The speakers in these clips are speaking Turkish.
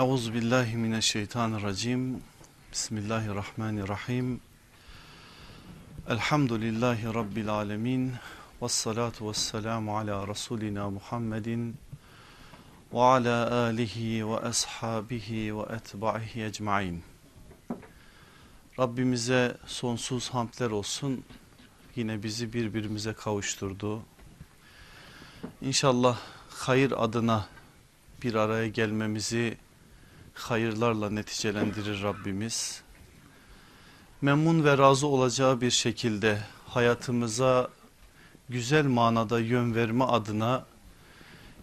Euzu billahi mineşşeytanirracim. Bismillahirrahmanirrahim. Elhamdülillahi rabbil alamin. Ves salatu vesselamu ala rasulina Muhammedin ve ala alihi ve ashabihi ve etbahi ecmaîn. Rabbimize sonsuz hamdler olsun. Yine bizi birbirimize kavuşturdu. İnşallah hayır adına bir araya gelmemizi hayırlarla neticelendirir Rabbimiz. Memnun ve razı olacağı bir şekilde hayatımıza güzel manada yön verme adına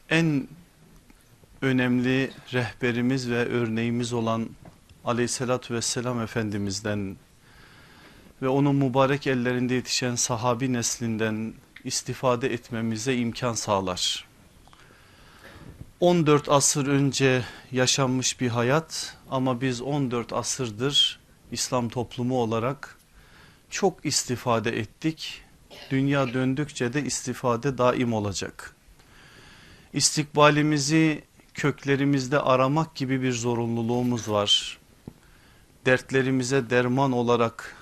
en önemli rehberimiz ve örneğimiz olan aleyhissalatü vesselam Efendimiz'den ve onun mübarek ellerinde yetişen sahabi neslinden istifade etmemize imkan sağlar. 14 asır önce yaşanmış bir hayat ama biz 14 asırdır İslam toplumu olarak çok istifade ettik. Dünya döndükçe de istifade daim olacak. İstikbalimizi köklerimizde aramak gibi bir zorunluluğumuz var. Dertlerimize derman olarak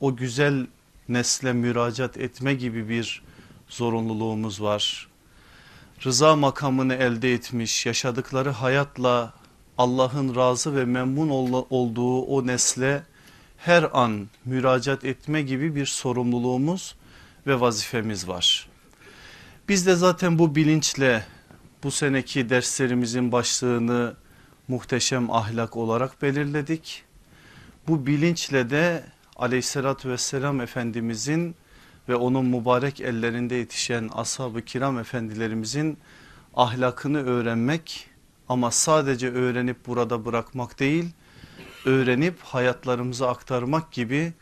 o güzel nesle müracaat etme gibi bir zorunluluğumuz var. Rıza makamını elde etmiş yaşadıkları hayatla Allah'ın razı ve memnun olduğu o nesle her an müracaat etme gibi bir sorumluluğumuz ve vazifemiz var. Biz de zaten bu bilinçle bu seneki derslerimizin başlığını muhteşem ahlak olarak belirledik. Bu bilinçle de aleyhissalatü vesselam efendimizin ve onun mübarek ellerinde yetişen ashab-ı kiram efendilerimizin ahlakını öğrenmek ama sadece öğrenip burada bırakmak değil öğrenip hayatlarımıza aktarmak gibi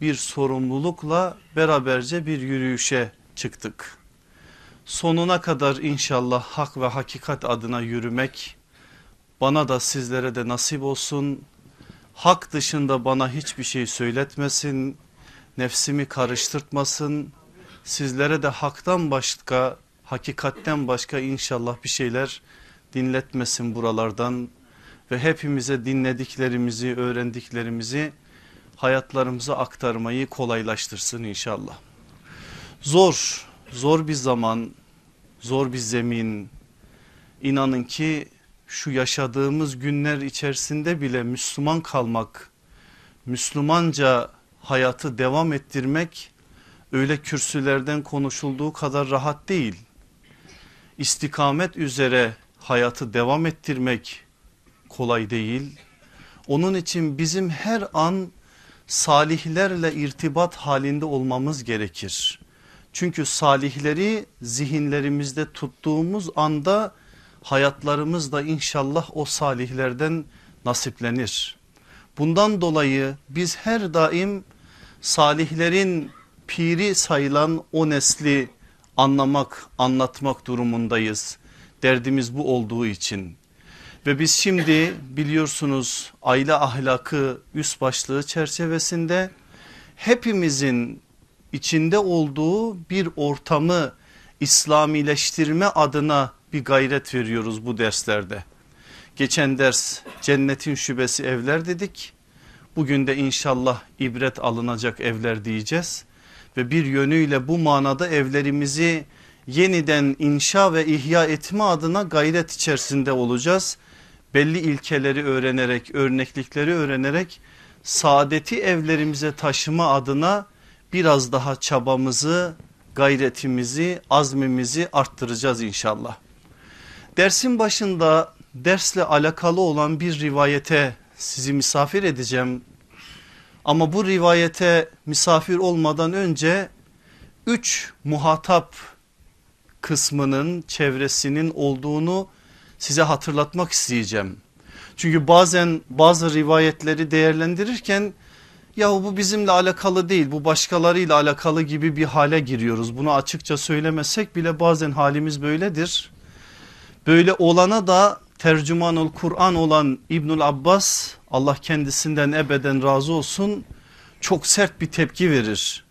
bir sorumlulukla beraberce bir yürüyüşe çıktık. Sonuna kadar inşallah hak ve hakikat adına yürümek bana da sizlere de nasip olsun. Hak dışında bana hiçbir şey söyletmesin, nefsimi karıştırtmasın. Sizlere de haktan başka, hakikatten başka inşallah bir şeyler dinletmesin buralardan ve hepimize dinlediklerimizi, öğrendiklerimizi hayatlarımıza aktarmayı kolaylaştırsın inşallah. Zor, zor bir zaman, zor bir zemin. İnanın ki şu yaşadığımız günler içerisinde bile Müslüman kalmak, Müslümanca hayatı devam ettirmek öyle kürsülerden konuşulduğu kadar rahat değil. İstikamet üzere hayatı devam ettirmek kolay değil. Onun için bizim her an salihlerle irtibat halinde olmamız gerekir. Çünkü salihleri zihinlerimizde tuttuğumuz anda hayatlarımız da inşallah o salihlerden nasiplenir. Bundan dolayı biz her daim salihlerin piri sayılan o nesli anlamak, anlatmak durumundayız. Derdimiz bu olduğu için. Ve biz şimdi biliyorsunuz aile ahlakı üst başlığı çerçevesinde hepimizin içinde olduğu bir ortamı İslamileştirme adına bir gayret veriyoruz bu derslerde. Geçen ders cennetin şubesi evler dedik. Bugün de inşallah ibret alınacak evler diyeceğiz. Ve bir yönüyle bu manada evlerimizi yeniden inşa ve ihya etme adına gayret içerisinde olacağız. Belli ilkeleri öğrenerek, örneklikleri öğrenerek saadeti evlerimize taşıma adına biraz daha çabamızı, gayretimizi, azmimizi arttıracağız inşallah. Dersin başında dersle alakalı olan bir rivayete sizi misafir edeceğim. Ama bu rivayete misafir olmadan önce üç muhatap kısmının çevresinin olduğunu size hatırlatmak isteyeceğim. Çünkü bazen bazı rivayetleri değerlendirirken ya bu bizimle alakalı değil bu başkalarıyla alakalı gibi bir hale giriyoruz. Bunu açıkça söylemesek bile bazen halimiz böyledir. Böyle olana da tercümanul Kur'an olan İbnül Abbas Allah kendisinden ebeden razı olsun çok sert bir tepki verir.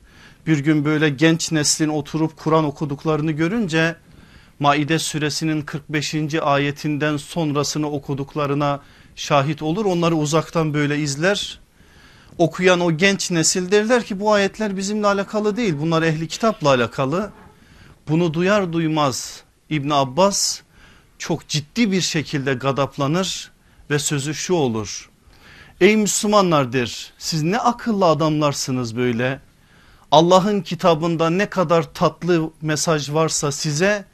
Bir gün böyle genç neslin oturup Kur'an okuduklarını görünce Maide suresinin 45. ayetinden sonrasını okuduklarına şahit olur. Onları uzaktan böyle izler. Okuyan o genç nesil derler ki bu ayetler bizimle alakalı değil. Bunlar ehli kitapla alakalı. Bunu duyar duymaz İbn Abbas çok ciddi bir şekilde gadaplanır ve sözü şu olur. Ey Müslümanlar der siz ne akıllı adamlarsınız böyle. Allah'ın kitabında ne kadar tatlı mesaj varsa size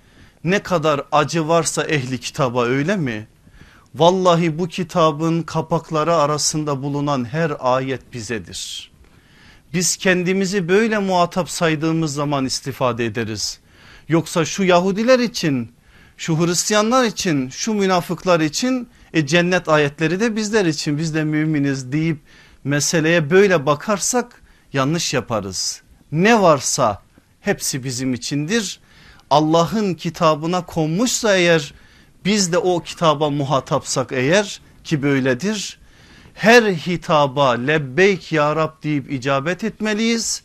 ne kadar acı varsa ehli kitaba öyle mi? Vallahi bu kitabın kapakları arasında bulunan her ayet bizedir. Biz kendimizi böyle muhatap saydığımız zaman istifade ederiz. Yoksa şu Yahudiler için, şu Hristiyanlar için, şu münafıklar için e, cennet ayetleri de bizler için biz de müminiz deyip meseleye böyle bakarsak yanlış yaparız. Ne varsa hepsi bizim içindir. Allah'ın kitabına konmuşsa eğer biz de o kitaba muhatapsak eğer ki böyledir. Her hitaba lebbeyk ya Rab deyip icabet etmeliyiz.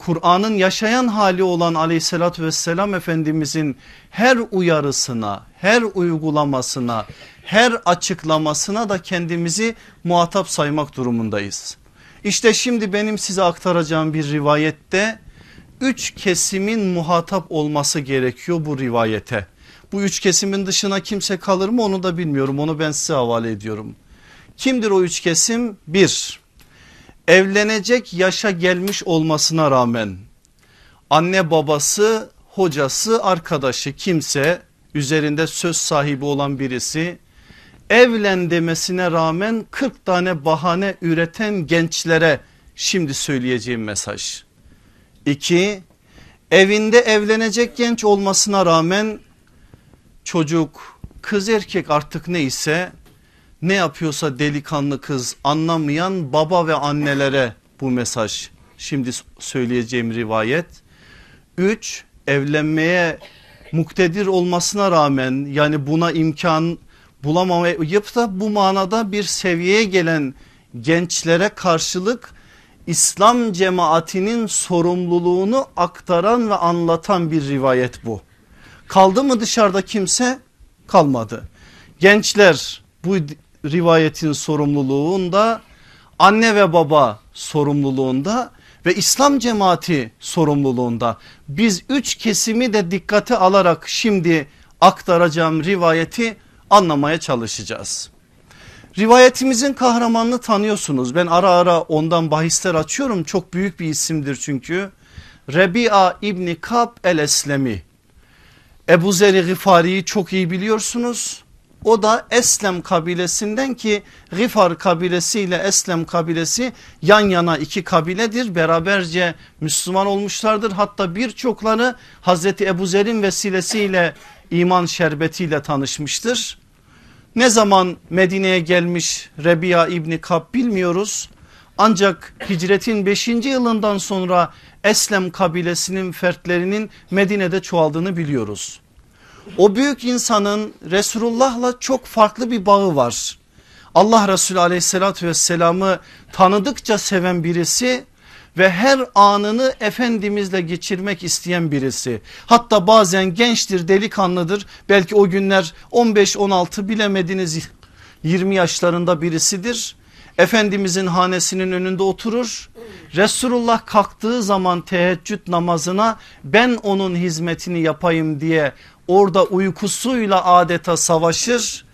Kur'an'ın yaşayan hali olan aleyhissalatü vesselam efendimizin her uyarısına, her uygulamasına, her açıklamasına da kendimizi muhatap saymak durumundayız. İşte şimdi benim size aktaracağım bir rivayette üç kesimin muhatap olması gerekiyor bu rivayete. Bu üç kesimin dışına kimse kalır mı onu da bilmiyorum onu ben size havale ediyorum. Kimdir o üç kesim? Bir, evlenecek yaşa gelmiş olmasına rağmen anne babası hocası arkadaşı kimse üzerinde söz sahibi olan birisi evlen demesine rağmen 40 tane bahane üreten gençlere şimdi söyleyeceğim mesaj. 2. Evinde evlenecek genç olmasına rağmen çocuk kız erkek artık neyse ne yapıyorsa delikanlı kız anlamayan baba ve annelere bu mesaj. Şimdi söyleyeceğim rivayet. 3. Evlenmeye muktedir olmasına rağmen yani buna imkan bulamamayıp da bu manada bir seviyeye gelen gençlere karşılık İslam cemaatinin sorumluluğunu aktaran ve anlatan bir rivayet bu. Kaldı mı dışarıda kimse? Kalmadı. Gençler bu rivayetin sorumluluğunda anne ve baba sorumluluğunda ve İslam cemaati sorumluluğunda biz üç kesimi de dikkate alarak şimdi aktaracağım rivayeti anlamaya çalışacağız. Rivayetimizin kahramanını tanıyorsunuz. Ben ara ara ondan bahisler açıyorum. Çok büyük bir isimdir çünkü. Rebi'a İbni Kab el-Eslemi. Ebu Zer-i Gıfari'yi çok iyi biliyorsunuz. O da Eslem kabilesinden ki Gıfar kabilesi ile Eslem kabilesi yan yana iki kabiledir. Beraberce Müslüman olmuşlardır. Hatta birçokları Hazreti Ebu Zer'in vesilesiyle iman şerbetiyle tanışmıştır. Ne zaman Medine'ye gelmiş Rebiya İbni Kab bilmiyoruz. Ancak hicretin 5. yılından sonra Eslem kabilesinin fertlerinin Medine'de çoğaldığını biliyoruz. O büyük insanın Resulullah'la çok farklı bir bağı var. Allah Resulü aleyhissalatü vesselamı tanıdıkça seven birisi ve her anını Efendimizle geçirmek isteyen birisi. Hatta bazen gençtir delikanlıdır belki o günler 15-16 bilemediniz 20 yaşlarında birisidir. Efendimizin hanesinin önünde oturur. Resulullah kalktığı zaman teheccüd namazına ben onun hizmetini yapayım diye orada uykusuyla adeta savaşır.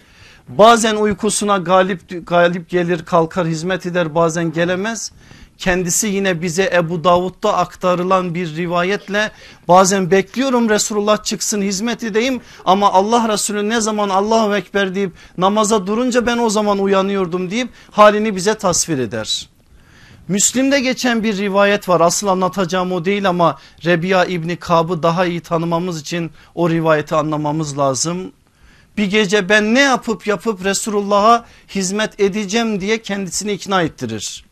Bazen uykusuna galip galip gelir kalkar hizmet eder bazen gelemez. Kendisi yine bize Ebu Davud'da aktarılan bir rivayetle bazen bekliyorum Resulullah çıksın hizmet edeyim ama Allah Resulü ne zaman Allahu Ekber deyip namaza durunca ben o zaman uyanıyordum deyip halini bize tasvir eder. Müslim'de geçen bir rivayet var asıl anlatacağım o değil ama Rebiya İbni Kab'ı daha iyi tanımamız için o rivayeti anlamamız lazım. Bir gece ben ne yapıp yapıp Resulullah'a hizmet edeceğim diye kendisini ikna ettirir.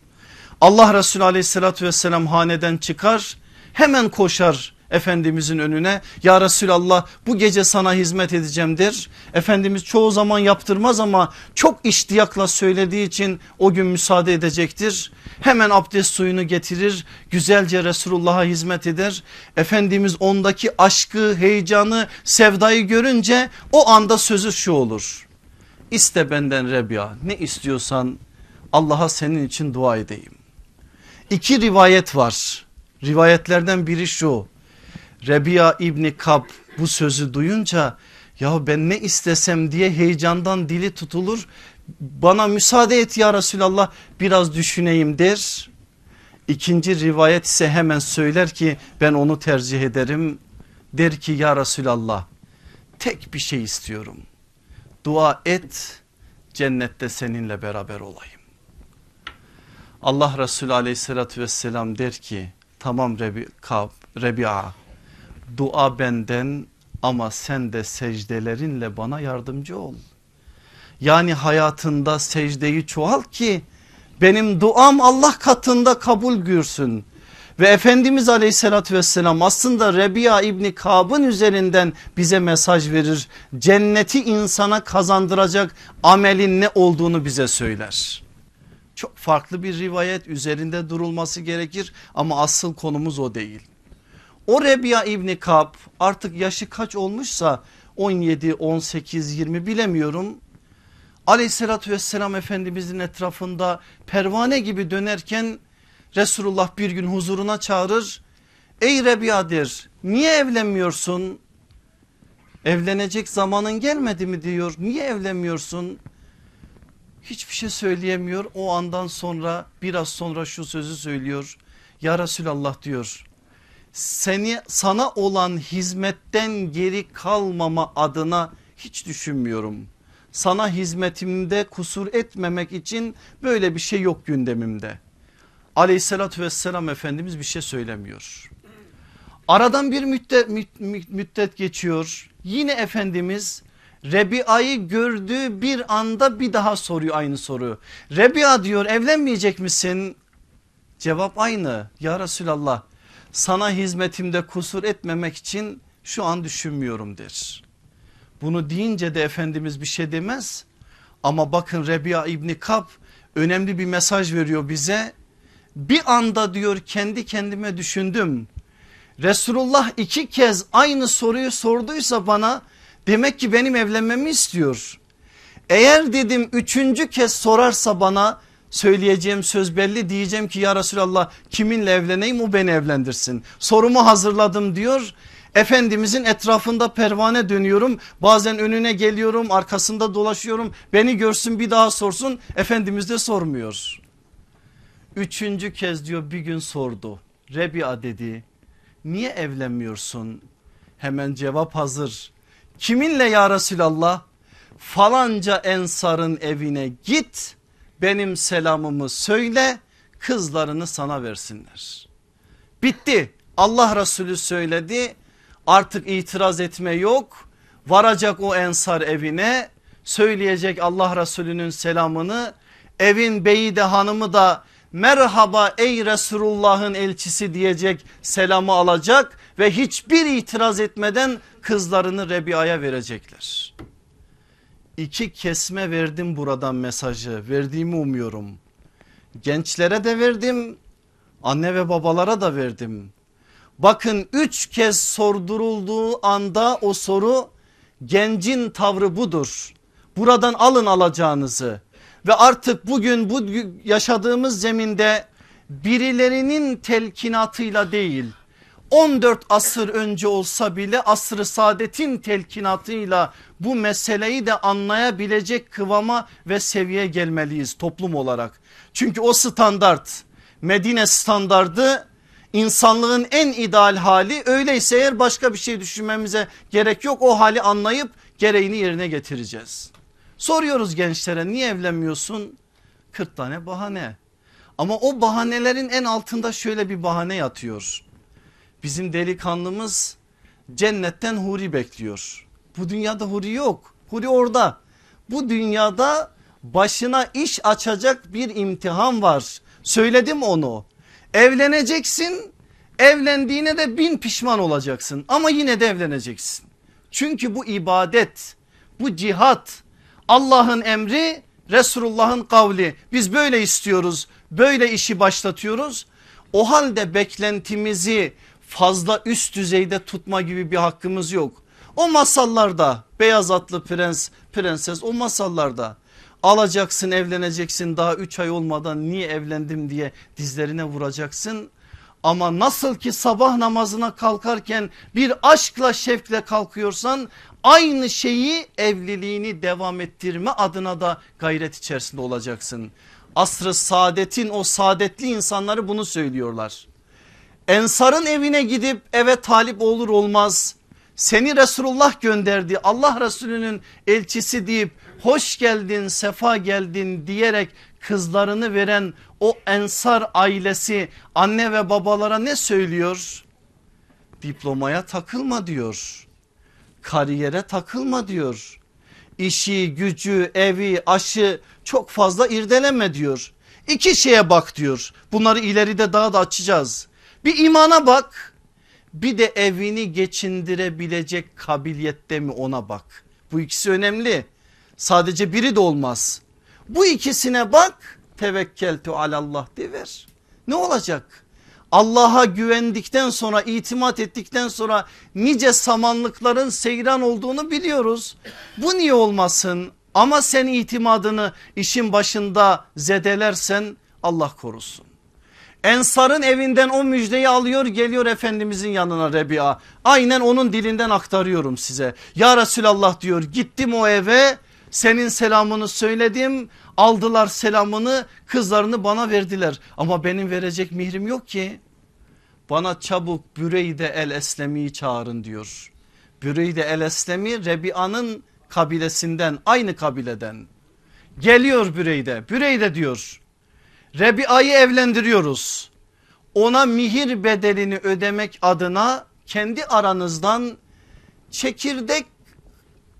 Allah Resulü aleyhissalatü vesselam haneden çıkar hemen koşar Efendimizin önüne ya Resulallah bu gece sana hizmet edeceğim der. Efendimiz çoğu zaman yaptırmaz ama çok iştiyakla söylediği için o gün müsaade edecektir. Hemen abdest suyunu getirir güzelce Resulullah'a hizmet eder. Efendimiz ondaki aşkı heyecanı sevdayı görünce o anda sözü şu olur. İste benden Rebiya ne istiyorsan Allah'a senin için dua edeyim. İki rivayet var. Rivayetlerden biri şu. Rebiya İbni Kab bu sözü duyunca ya ben ne istesem diye heyecandan dili tutulur. Bana müsaade et ya Resulallah biraz düşüneyim der. İkinci rivayet ise hemen söyler ki ben onu tercih ederim. Der ki ya Resulallah tek bir şey istiyorum. Dua et cennette seninle beraber olayım. Allah Resulü aleyhissalatü vesselam der ki tamam Rebi, Kab, Rebi'a dua benden ama sen de secdelerinle bana yardımcı ol. Yani hayatında secdeyi çoğal ki benim duam Allah katında kabul görsün. Ve Efendimiz aleyhissalatü vesselam aslında Rebiya İbni Kab'ın üzerinden bize mesaj verir. Cenneti insana kazandıracak amelin ne olduğunu bize söyler. Çok farklı bir rivayet üzerinde durulması gerekir ama asıl konumuz o değil. O Rebiya İbni Kab artık yaşı kaç olmuşsa 17, 18, 20 bilemiyorum. Aleyhissalatü vesselam Efendimizin etrafında pervane gibi dönerken Resulullah bir gün huzuruna çağırır. Ey Rebiya der niye evlenmiyorsun? Evlenecek zamanın gelmedi mi diyor. Niye evlenmiyorsun? Hiçbir şey söyleyemiyor. O andan sonra biraz sonra şu sözü söylüyor. Ya Resulallah diyor seni sana olan hizmetten geri kalmama adına hiç düşünmüyorum. Sana hizmetimde kusur etmemek için böyle bir şey yok gündemimde. Aleyhissalatü vesselam Efendimiz bir şey söylemiyor. Aradan bir müddet, müddet geçiyor. Yine Efendimiz Rebia'yı gördüğü bir anda bir daha soruyor aynı soru. Rebia diyor evlenmeyecek misin? Cevap aynı ya Resulallah sana hizmetimde kusur etmemek için şu an düşünmüyorum der. Bunu deyince de Efendimiz bir şey demez ama bakın Rebi'a İbni Kab önemli bir mesaj veriyor bize. Bir anda diyor kendi kendime düşündüm. Resulullah iki kez aynı soruyu sorduysa bana demek ki benim evlenmemi istiyor. Eğer dedim üçüncü kez sorarsa bana söyleyeceğim söz belli. Diyeceğim ki ya Resulallah kiminle evleneyim? O beni evlendirsin. Sorumu hazırladım diyor. Efendimizin etrafında pervane dönüyorum. Bazen önüne geliyorum arkasında dolaşıyorum. Beni görsün bir daha sorsun. Efendimiz de sormuyor. Üçüncü kez diyor bir gün sordu. Rebi'a dedi niye evlenmiyorsun? Hemen cevap hazır. Kiminle ya Resulallah? Falanca ensarın evine git benim selamımı söyle kızlarını sana versinler. Bitti. Allah Resulü söyledi. Artık itiraz etme yok. Varacak o ensar evine. Söyleyecek Allah Resulü'nün selamını. Evin beyi de hanımı da merhaba ey Resulullah'ın elçisi diyecek selamı alacak ve hiçbir itiraz etmeden kızlarını Rebia'ya verecekler iki kesme verdim buradan mesajı verdiğimi umuyorum. Gençlere de verdim anne ve babalara da verdim. Bakın üç kez sordurulduğu anda o soru gencin tavrı budur. Buradan alın alacağınızı ve artık bugün bu yaşadığımız zeminde birilerinin telkinatıyla değil 14 asır önce olsa bile asrı saadetin telkinatıyla bu meseleyi de anlayabilecek kıvama ve seviyeye gelmeliyiz toplum olarak. Çünkü o standart Medine standardı insanlığın en ideal hali öyleyse eğer başka bir şey düşünmemize gerek yok o hali anlayıp gereğini yerine getireceğiz. Soruyoruz gençlere niye evlenmiyorsun? 40 tane bahane ama o bahanelerin en altında şöyle bir bahane yatıyor. Bizim delikanlımız cennetten huri bekliyor. Bu dünyada huri yok. Huri orada. Bu dünyada başına iş açacak bir imtihan var. Söyledim onu. Evleneceksin. Evlendiğine de bin pişman olacaksın ama yine de evleneceksin. Çünkü bu ibadet, bu cihat, Allah'ın emri, Resulullah'ın kavli. Biz böyle istiyoruz, böyle işi başlatıyoruz. O halde beklentimizi fazla üst düzeyde tutma gibi bir hakkımız yok. O masallarda beyaz atlı prens, prenses o masallarda alacaksın evleneceksin daha 3 ay olmadan niye evlendim diye dizlerine vuracaksın. Ama nasıl ki sabah namazına kalkarken bir aşkla şevkle kalkıyorsan aynı şeyi evliliğini devam ettirme adına da gayret içerisinde olacaksın. Asrı saadetin o saadetli insanları bunu söylüyorlar. Ensar'ın evine gidip eve talip olur olmaz seni Resulullah gönderdi Allah Resulü'nün elçisi deyip hoş geldin sefa geldin diyerek kızlarını veren o ensar ailesi anne ve babalara ne söylüyor? Diplomaya takılma diyor. Kariyere takılma diyor. İşi, gücü, evi, aşı çok fazla irdeleme diyor. İki şeye bak diyor. Bunları ileride daha da açacağız. Bir imana bak. Bir de evini geçindirebilecek kabiliyette mi ona bak. Bu ikisi önemli. Sadece biri de olmaz. Bu ikisine bak tevekkeltu alallah de ver. Ne olacak? Allah'a güvendikten sonra itimat ettikten sonra nice samanlıkların seyran olduğunu biliyoruz. Bu niye olmasın? Ama sen itimadını işin başında zedelersen Allah korusun. Ensar'ın evinden o müjdeyi alıyor geliyor Efendimizin yanına Rebi'a. Aynen onun dilinden aktarıyorum size. Ya Resulallah diyor gittim o eve senin selamını söyledim aldılar selamını kızlarını bana verdiler ama benim verecek mihrim yok ki. Bana çabuk Büreyde el Eslemi'yi çağırın diyor. Büreyde el Eslemi Rebia'nın kabilesinden aynı kabileden. Geliyor Büreyde Büreyde diyor Rebia'yı evlendiriyoruz. Ona mihir bedelini ödemek adına kendi aranızdan çekirdek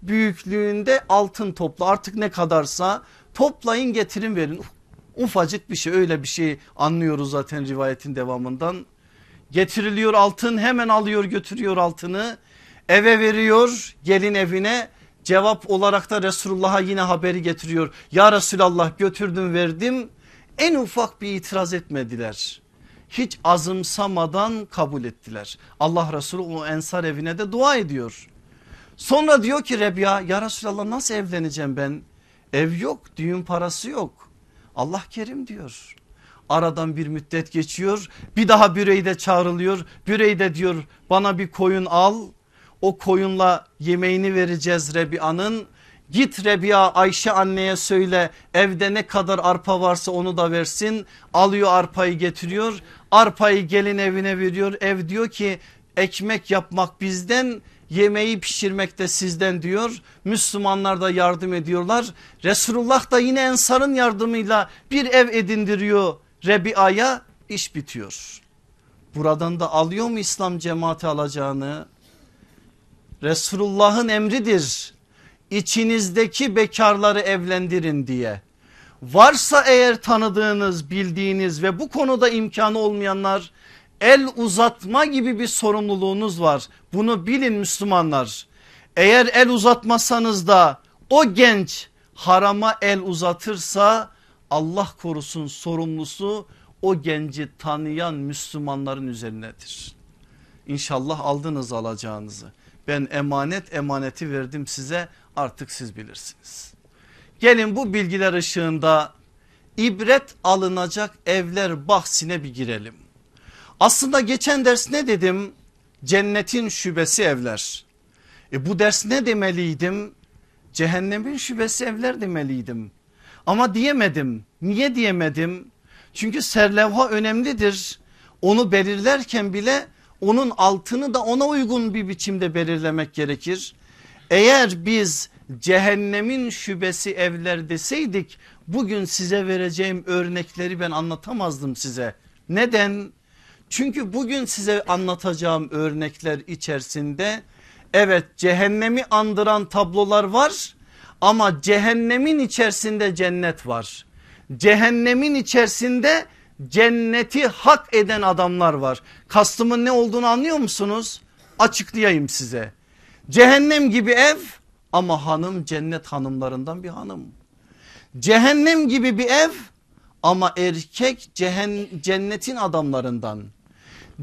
büyüklüğünde altın topla artık ne kadarsa toplayın getirin verin. Ufacık bir şey öyle bir şey anlıyoruz zaten rivayetin devamından. Getiriliyor altın hemen alıyor götürüyor altını eve veriyor gelin evine cevap olarak da Resulullah'a yine haberi getiriyor. Ya Resulallah götürdüm verdim en ufak bir itiraz etmediler. Hiç azımsamadan kabul ettiler. Allah Resulü o ensar evine de dua ediyor. Sonra diyor ki Rebiya ya Resulallah nasıl evleneceğim ben? Ev yok düğün parası yok. Allah kerim diyor. Aradan bir müddet geçiyor bir daha Büreyde çağrılıyor. Büreyde diyor bana bir koyun al o koyunla yemeğini vereceğiz Rebiya'nın. Git Rebiya Ayşe anneye söyle evde ne kadar arpa varsa onu da versin. Alıyor arpayı getiriyor arpayı gelin evine veriyor. Ev diyor ki ekmek yapmak bizden yemeği pişirmek de sizden diyor. Müslümanlar da yardım ediyorlar. Resulullah da yine ensarın yardımıyla bir ev edindiriyor Rebia'ya iş bitiyor. Buradan da alıyor mu İslam cemaati alacağını? Resulullah'ın emridir. İçinizdeki bekarları evlendirin diye. Varsa eğer tanıdığınız bildiğiniz ve bu konuda imkanı olmayanlar el uzatma gibi bir sorumluluğunuz var. Bunu bilin Müslümanlar. Eğer el uzatmasanız da o genç harama el uzatırsa Allah korusun sorumlusu o genci tanıyan Müslümanların üzerinedir. İnşallah aldınız alacağınızı. Ben emanet emaneti verdim size artık siz bilirsiniz. Gelin bu bilgiler ışığında ibret alınacak evler bahsine bir girelim. Aslında geçen ders ne dedim? Cennetin şubesi evler. E bu ders ne demeliydim? Cehennemin şubesi evler demeliydim. Ama diyemedim. Niye diyemedim? Çünkü serlevha önemlidir. Onu belirlerken bile onun altını da ona uygun bir biçimde belirlemek gerekir. Eğer biz cehennemin şubesi evler deseydik bugün size vereceğim örnekleri ben anlatamazdım size. Neden? Çünkü bugün size anlatacağım örnekler içerisinde evet cehennemi andıran tablolar var ama cehennemin içerisinde cennet var. Cehennemin içerisinde cenneti hak eden adamlar var. Kastımın ne olduğunu anlıyor musunuz? Açıklayayım size. Cehennem gibi ev ama hanım cennet hanımlarından bir hanım. Cehennem gibi bir ev ama erkek cennetin adamlarından.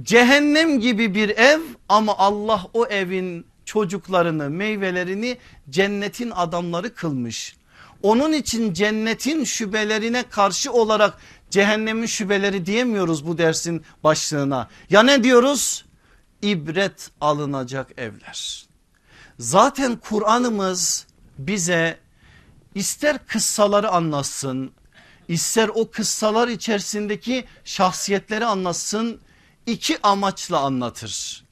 Cehennem gibi bir ev ama Allah o evin çocuklarını meyvelerini cennetin adamları kılmış. Onun için cennetin şübelerine karşı olarak cehennemin şübeleri diyemiyoruz bu dersin başlığına. Ya ne diyoruz? İbret alınacak evler. Zaten Kur'an'ımız bize ister kıssaları anlatsın ister o kıssalar içerisindeki şahsiyetleri anlatsın iki amaçla anlatır.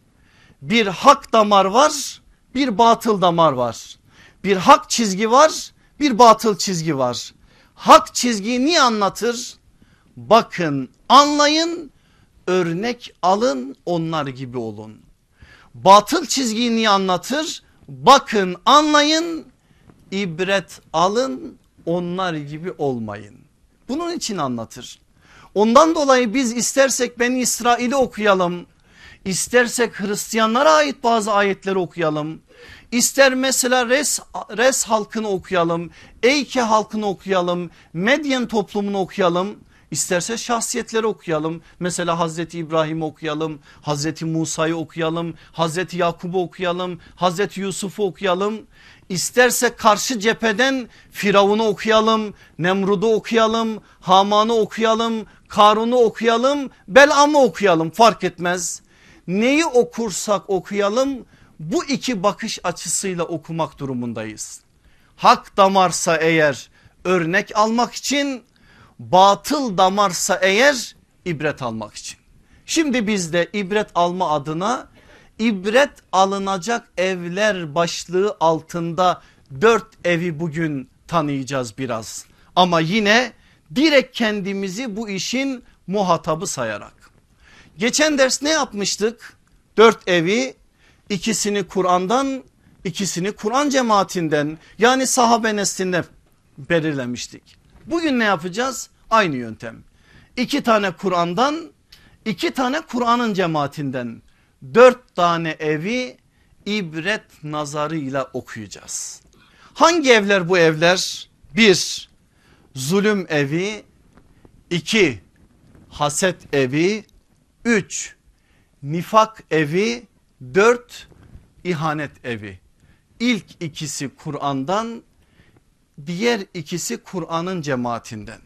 Bir hak damar var bir batıl damar var. Bir hak çizgi var bir batıl çizgi var. Hak çizgiyi niye anlatır? Bakın anlayın örnek alın onlar gibi olun. Batıl çizgiyi niye anlatır? Bakın anlayın ibret alın onlar gibi olmayın. Bunun için anlatır. Ondan dolayı biz istersek ben İsrail'i okuyalım. İstersek Hristiyanlara ait bazı ayetleri okuyalım. İster mesela Res, Res halkını okuyalım. Eyke halkını okuyalım. Medyen toplumunu okuyalım. İsterse şahsiyetleri okuyalım. Mesela Hazreti İbrahim okuyalım. Hazreti Musa'yı okuyalım. Hazreti Yakub'u okuyalım. Hazreti Yusuf'u okuyalım. İsterse karşı cepheden Firavun'u okuyalım, Nemrud'u okuyalım, Haman'ı okuyalım, Karun'u okuyalım, Belam'ı okuyalım fark etmez. Neyi okursak okuyalım bu iki bakış açısıyla okumak durumundayız. Hak damarsa eğer örnek almak için batıl damarsa eğer ibret almak için. Şimdi biz de ibret alma adına ibret alınacak evler başlığı altında dört evi bugün tanıyacağız biraz. Ama yine direkt kendimizi bu işin muhatabı sayarak. Geçen ders ne yapmıştık? Dört evi ikisini Kur'an'dan ikisini Kur'an cemaatinden yani sahabe neslinden belirlemiştik. Bugün ne yapacağız? Aynı yöntem. İki tane Kur'an'dan iki tane Kur'an'ın cemaatinden dört tane evi ibret nazarıyla okuyacağız. Hangi evler bu evler? Bir zulüm evi, iki haset evi, üç nifak evi, dört ihanet evi. İlk ikisi Kur'an'dan diğer ikisi Kur'an'ın cemaatinden.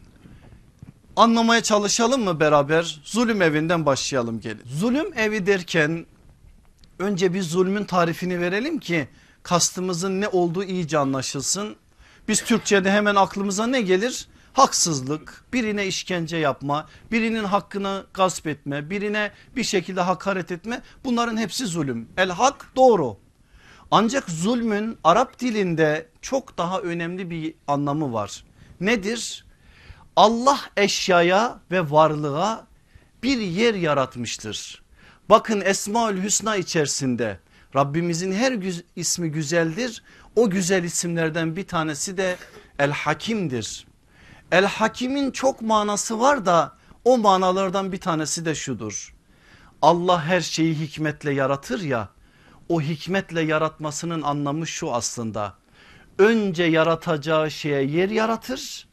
Anlamaya çalışalım mı beraber? Zulüm evinden başlayalım gelin. Zulüm evi derken önce bir zulmün tarifini verelim ki kastımızın ne olduğu iyice anlaşılsın. Biz Türkçe'de hemen aklımıza ne gelir? Haksızlık, birine işkence yapma, birinin hakkını gasp etme, birine bir şekilde hakaret etme bunların hepsi zulüm. El hak doğru. Ancak zulmün Arap dilinde çok daha önemli bir anlamı var. Nedir? Allah eşyaya ve varlığa bir yer yaratmıştır. Bakın Esmaül Hüsna içerisinde Rabbimizin her ismi güzeldir. O güzel isimlerden bir tanesi de El Hakim'dir. El Hakim'in çok manası var da o manalardan bir tanesi de şudur. Allah her şeyi hikmetle yaratır ya o hikmetle yaratmasının anlamı şu aslında. Önce yaratacağı şeye yer yaratır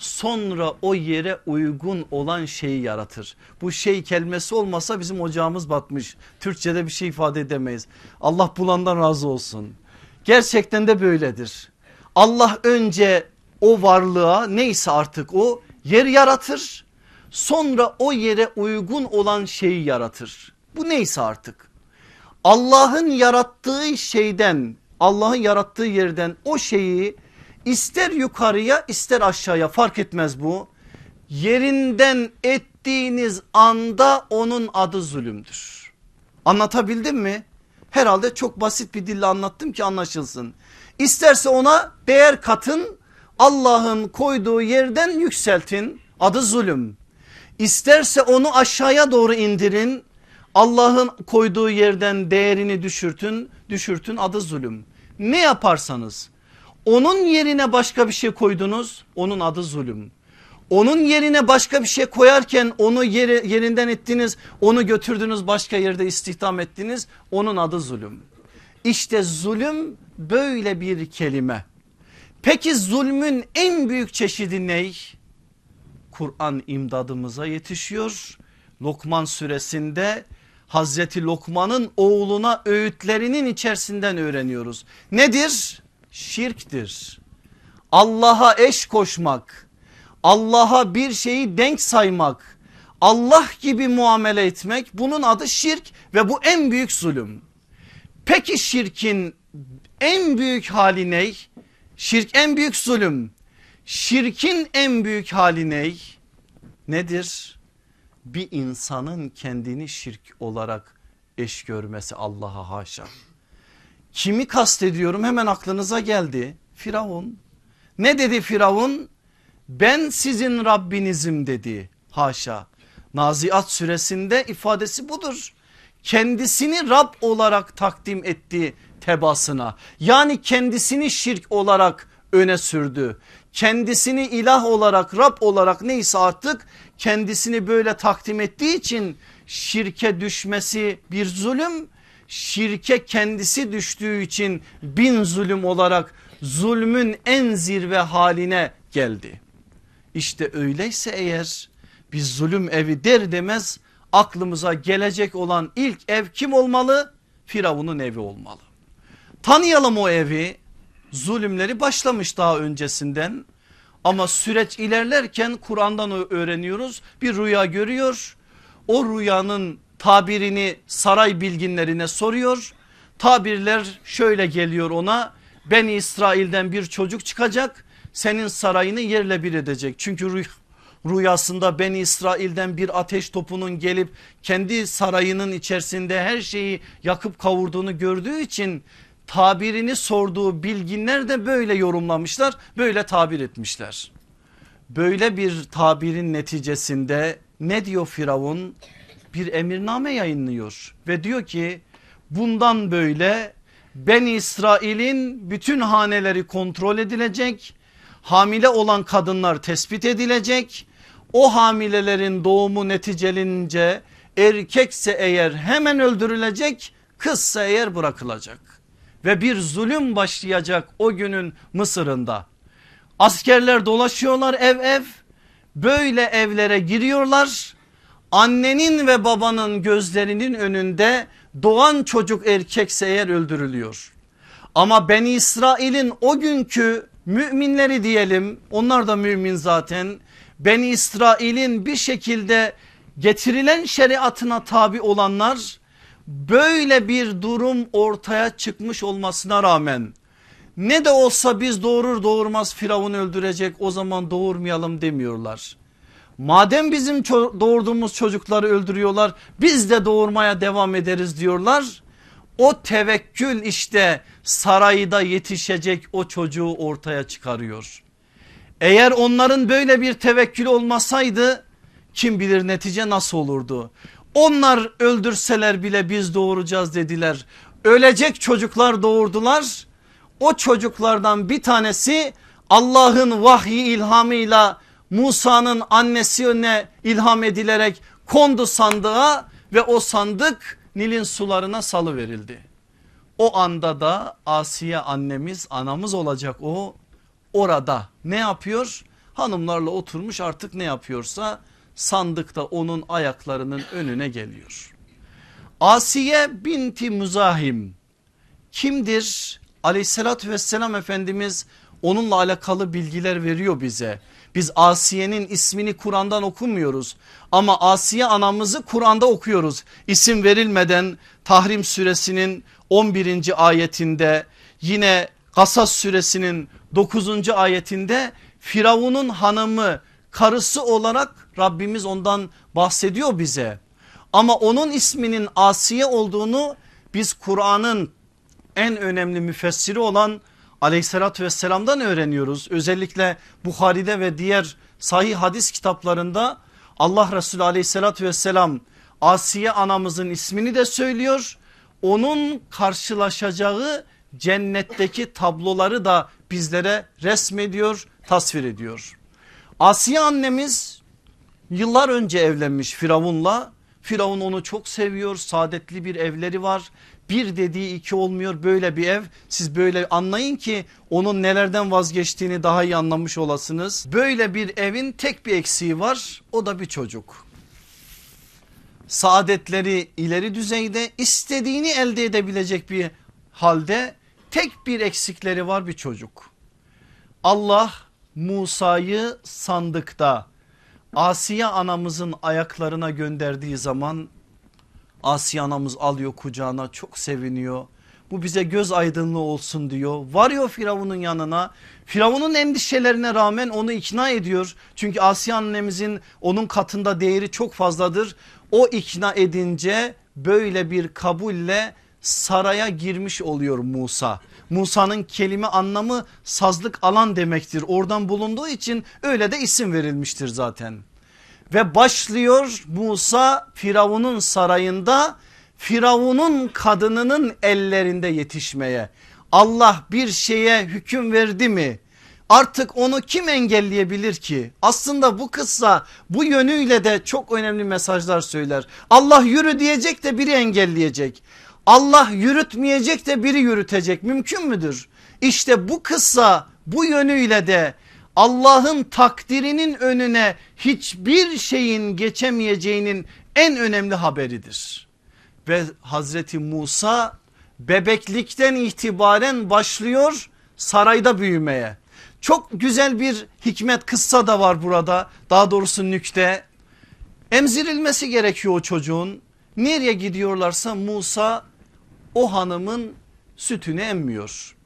sonra o yere uygun olan şeyi yaratır. Bu şey kelimesi olmasa bizim ocağımız batmış. Türkçe'de bir şey ifade edemeyiz. Allah bulandan razı olsun. Gerçekten de böyledir. Allah önce o varlığa neyse artık o yer yaratır. Sonra o yere uygun olan şeyi yaratır. Bu neyse artık. Allah'ın yarattığı şeyden Allah'ın yarattığı yerden o şeyi ister yukarıya ister aşağıya fark etmez bu. Yerinden ettiğiniz anda onun adı zulümdür. Anlatabildim mi? Herhalde çok basit bir dille anlattım ki anlaşılsın. İsterse ona değer katın Allah'ın koyduğu yerden yükseltin adı zulüm. İsterse onu aşağıya doğru indirin Allah'ın koyduğu yerden değerini düşürtün düşürtün adı zulüm. Ne yaparsanız onun yerine başka bir şey koydunuz onun adı zulüm. Onun yerine başka bir şey koyarken onu yeri, yerinden ettiniz onu götürdünüz başka yerde istihdam ettiniz onun adı zulüm. İşte zulüm böyle bir kelime. Peki zulmün en büyük çeşidi ney? Kur'an imdadımıza yetişiyor. Lokman suresinde Hazreti Lokman'ın oğluna öğütlerinin içerisinden öğreniyoruz. Nedir? Şirktir. Allah'a eş koşmak, Allah'a bir şeyi denk saymak, Allah gibi muamele etmek bunun adı şirk ve bu en büyük zulüm. Peki şirkin en büyük hali ne? Şirk en büyük zulüm. Şirkin en büyük hali ne? Nedir? Bir insanın kendini şirk olarak eş görmesi Allah'a haşa. Kimi kastediyorum hemen aklınıza geldi. Firavun. Ne dedi Firavun? Ben sizin Rabbinizim dedi. Haşa. Naziat suresinde ifadesi budur. Kendisini Rab olarak takdim etti tebasına. Yani kendisini şirk olarak öne sürdü. Kendisini ilah olarak Rab olarak neyse artık kendisini böyle takdim ettiği için şirke düşmesi bir zulüm. Şirke kendisi düştüğü için bin zulüm olarak zulmün en zirve haline geldi. İşte öyleyse eğer biz zulüm evi der demez aklımıza gelecek olan ilk ev kim olmalı? Firavun'un evi olmalı. Tanıyalım o evi zulümleri başlamış daha öncesinden ama süreç ilerlerken Kur'an'dan öğreniyoruz bir rüya görüyor. O rüyanın tabirini saray bilginlerine soruyor. Tabirler şöyle geliyor ona ben İsrail'den bir çocuk çıkacak senin sarayını yerle bir edecek. Çünkü rüyasında ben İsrail'den bir ateş topunun gelip kendi sarayının içerisinde her şeyi yakıp kavurduğunu gördüğü için tabirini sorduğu bilginler de böyle yorumlamışlar böyle tabir etmişler. Böyle bir tabirin neticesinde ne diyor Firavun? Bir emirname yayınlıyor ve diyor ki bundan böyle ben İsrail'in bütün haneleri kontrol edilecek. Hamile olan kadınlar tespit edilecek. O hamilelerin doğumu neticelince erkekse eğer hemen öldürülecek kızsa eğer bırakılacak ve bir zulüm başlayacak o günün Mısır'ında. Askerler dolaşıyorlar ev ev böyle evlere giriyorlar. Annenin ve babanın gözlerinin önünde doğan çocuk erkekse eğer öldürülüyor. Ama Ben İsrail'in o günkü müminleri diyelim onlar da mümin zaten. Ben İsrail'in bir şekilde getirilen şeriatına tabi olanlar böyle bir durum ortaya çıkmış olmasına rağmen ne de olsa biz doğurur doğurmaz Firavun öldürecek o zaman doğurmayalım demiyorlar. Madem bizim doğurduğumuz çocukları öldürüyorlar biz de doğurmaya devam ederiz diyorlar. O tevekkül işte sarayda yetişecek o çocuğu ortaya çıkarıyor. Eğer onların böyle bir tevekkül olmasaydı kim bilir netice nasıl olurdu? Onlar öldürseler bile biz doğuracağız dediler. Ölecek çocuklar doğurdular. O çocuklardan bir tanesi Allah'ın vahyi ilhamıyla Musa'nın annesine ilham edilerek kondu sandığa ve o sandık Nil'in sularına salı verildi. O anda da Asiye annemiz anamız olacak o orada ne yapıyor? Hanımlarla oturmuş artık ne yapıyorsa sandıkta onun ayaklarının önüne geliyor. Asiye binti Muzahim kimdir? Aleyhissalatü vesselam Efendimiz onunla alakalı bilgiler veriyor bize. Biz Asiye'nin ismini Kur'an'dan okumuyoruz ama Asiye anamızı Kur'an'da okuyoruz. İsim verilmeden Tahrim suresinin 11. ayetinde yine Kasas suresinin 9. ayetinde Firavun'un hanımı karısı olarak Rabbimiz ondan bahsediyor bize. Ama onun isminin Asiye olduğunu biz Kur'an'ın en önemli müfessiri olan aleyhissalatü vesselam'dan öğreniyoruz. Özellikle Bukhari'de ve diğer sahih hadis kitaplarında Allah Resulü aleyhissalatü vesselam Asiye anamızın ismini de söylüyor. Onun karşılaşacağı cennetteki tabloları da bizlere resmediyor tasvir ediyor. Asiye annemiz yıllar önce evlenmiş Firavun'la. Firavun onu çok seviyor saadetli bir evleri var bir dediği iki olmuyor böyle bir ev. Siz böyle anlayın ki onun nelerden vazgeçtiğini daha iyi anlamış olasınız. Böyle bir evin tek bir eksiği var o da bir çocuk. Saadetleri ileri düzeyde istediğini elde edebilecek bir halde tek bir eksikleri var bir çocuk. Allah Musa'yı sandıkta Asiye anamızın ayaklarına gönderdiği zaman Asiye anamız alıyor kucağına çok seviniyor. Bu bize göz aydınlığı olsun diyor. Varıyor Firavun'un yanına. Firavun'un endişelerine rağmen onu ikna ediyor. Çünkü Asiye annemizin onun katında değeri çok fazladır. O ikna edince böyle bir kabulle saraya girmiş oluyor Musa. Musa'nın kelime anlamı sazlık alan demektir. Oradan bulunduğu için öyle de isim verilmiştir zaten ve başlıyor Musa Firavun'un sarayında Firavun'un kadınının ellerinde yetişmeye. Allah bir şeye hüküm verdi mi? Artık onu kim engelleyebilir ki? Aslında bu kıssa bu yönüyle de çok önemli mesajlar söyler. Allah yürü diyecek de biri engelleyecek. Allah yürütmeyecek de biri yürütecek mümkün müdür? İşte bu kıssa bu yönüyle de Allah'ın takdirinin önüne hiçbir şeyin geçemeyeceğinin en önemli haberidir. Ve Hazreti Musa bebeklikten itibaren başlıyor sarayda büyümeye. Çok güzel bir hikmet kıssa da var burada daha doğrusu nükte. Emzirilmesi gerekiyor o çocuğun. Nereye gidiyorlarsa Musa o hanımın sütünü emmiyor.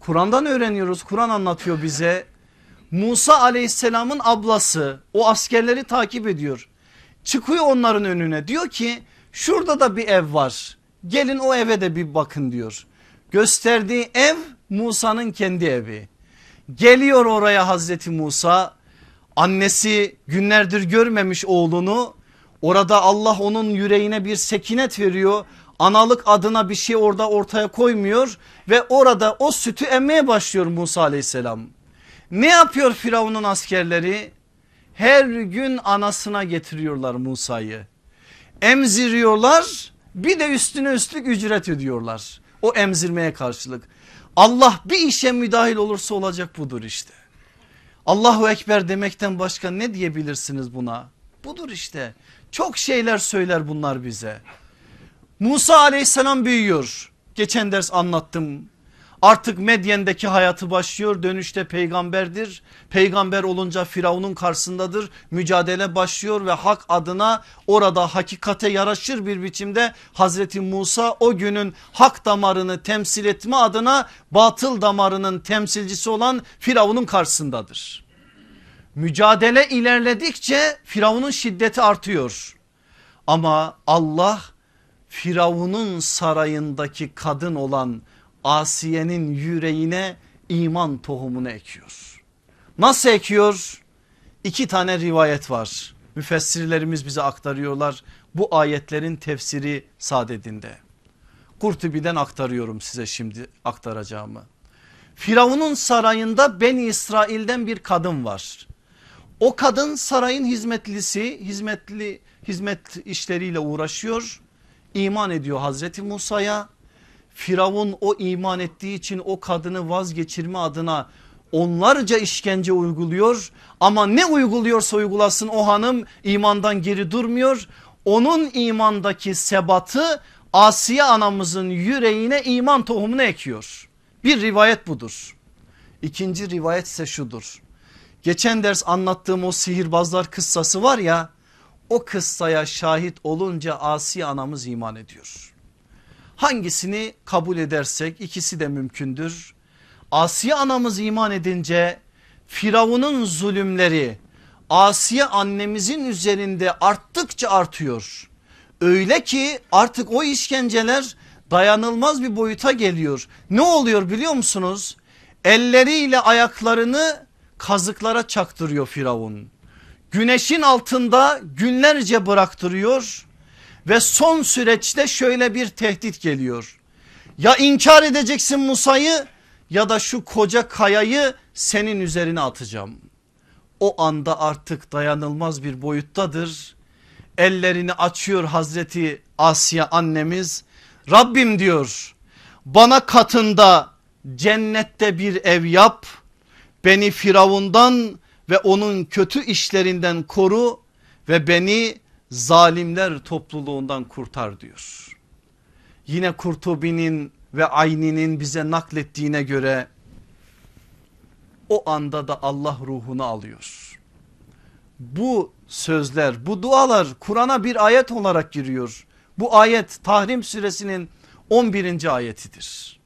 Kur'an'dan öğreniyoruz Kur'an anlatıyor bize Musa aleyhisselamın ablası o askerleri takip ediyor. Çıkıyor onların önüne diyor ki şurada da bir ev var. Gelin o eve de bir bakın diyor. Gösterdiği ev Musa'nın kendi evi. Geliyor oraya Hazreti Musa annesi günlerdir görmemiş oğlunu orada Allah onun yüreğine bir sekinet veriyor analık adına bir şey orada ortaya koymuyor ve orada o sütü emmeye başlıyor Musa aleyhisselam. Ne yapıyor Firavun'un askerleri? Her gün anasına getiriyorlar Musa'yı. Emziriyorlar bir de üstüne üstlük ücret ödüyorlar. O emzirmeye karşılık. Allah bir işe müdahil olursa olacak budur işte. Allahu Ekber demekten başka ne diyebilirsiniz buna? Budur işte. Çok şeyler söyler bunlar bize. Musa aleyhisselam büyüyor. Geçen ders anlattım. Artık Medyen'deki hayatı başlıyor dönüşte peygamberdir. Peygamber olunca Firavun'un karşısındadır. Mücadele başlıyor ve hak adına orada hakikate yaraşır bir biçimde Hazreti Musa o günün hak damarını temsil etme adına batıl damarının temsilcisi olan Firavun'un karşısındadır. Mücadele ilerledikçe Firavun'un şiddeti artıyor. Ama Allah Firavun'un sarayındaki kadın olan Asiye'nin yüreğine iman tohumunu ekiyor. Nasıl ekiyor? İki tane rivayet var. Müfessirlerimiz bize aktarıyorlar. Bu ayetlerin tefsiri sadedinde. Kurtubi'den aktarıyorum size şimdi aktaracağımı. Firavun'un sarayında Beni İsrail'den bir kadın var. O kadın sarayın hizmetlisi, hizmetli hizmet işleriyle uğraşıyor. İman ediyor Hazreti Musa'ya Firavun o iman ettiği için o kadını vazgeçirme adına onlarca işkence uyguluyor ama ne uyguluyorsa uygulasın o hanım imandan geri durmuyor. Onun imandaki sebatı Asiye anamızın yüreğine iman tohumunu ekiyor. Bir rivayet budur. İkinci rivayet ise şudur. Geçen ders anlattığım o sihirbazlar kıssası var ya o kıssaya şahit olunca Asiye anamız iman ediyor. Hangisini kabul edersek ikisi de mümkündür. Asiye anamız iman edince Firavun'un zulümleri Asiye annemizin üzerinde arttıkça artıyor. Öyle ki artık o işkenceler dayanılmaz bir boyuta geliyor. Ne oluyor biliyor musunuz? Elleriyle ayaklarını kazıklara çaktırıyor Firavun. Güneşin altında günlerce bıraktırıyor ve son süreçte şöyle bir tehdit geliyor. Ya inkar edeceksin Musa'yı ya da şu koca kayayı senin üzerine atacağım. o anda artık dayanılmaz bir boyuttadır. Ellerini açıyor Hazreti Asya annemiz. Rabbim diyor bana katında cennette bir ev yap. Beni Firavundan ve onun kötü işlerinden koru ve beni zalimler topluluğundan kurtar diyor. Yine Kurtubi'nin ve Ayni'nin bize naklettiğine göre o anda da Allah ruhunu alıyor. Bu sözler bu dualar Kur'an'a bir ayet olarak giriyor. Bu ayet Tahrim suresinin 11. ayetidir.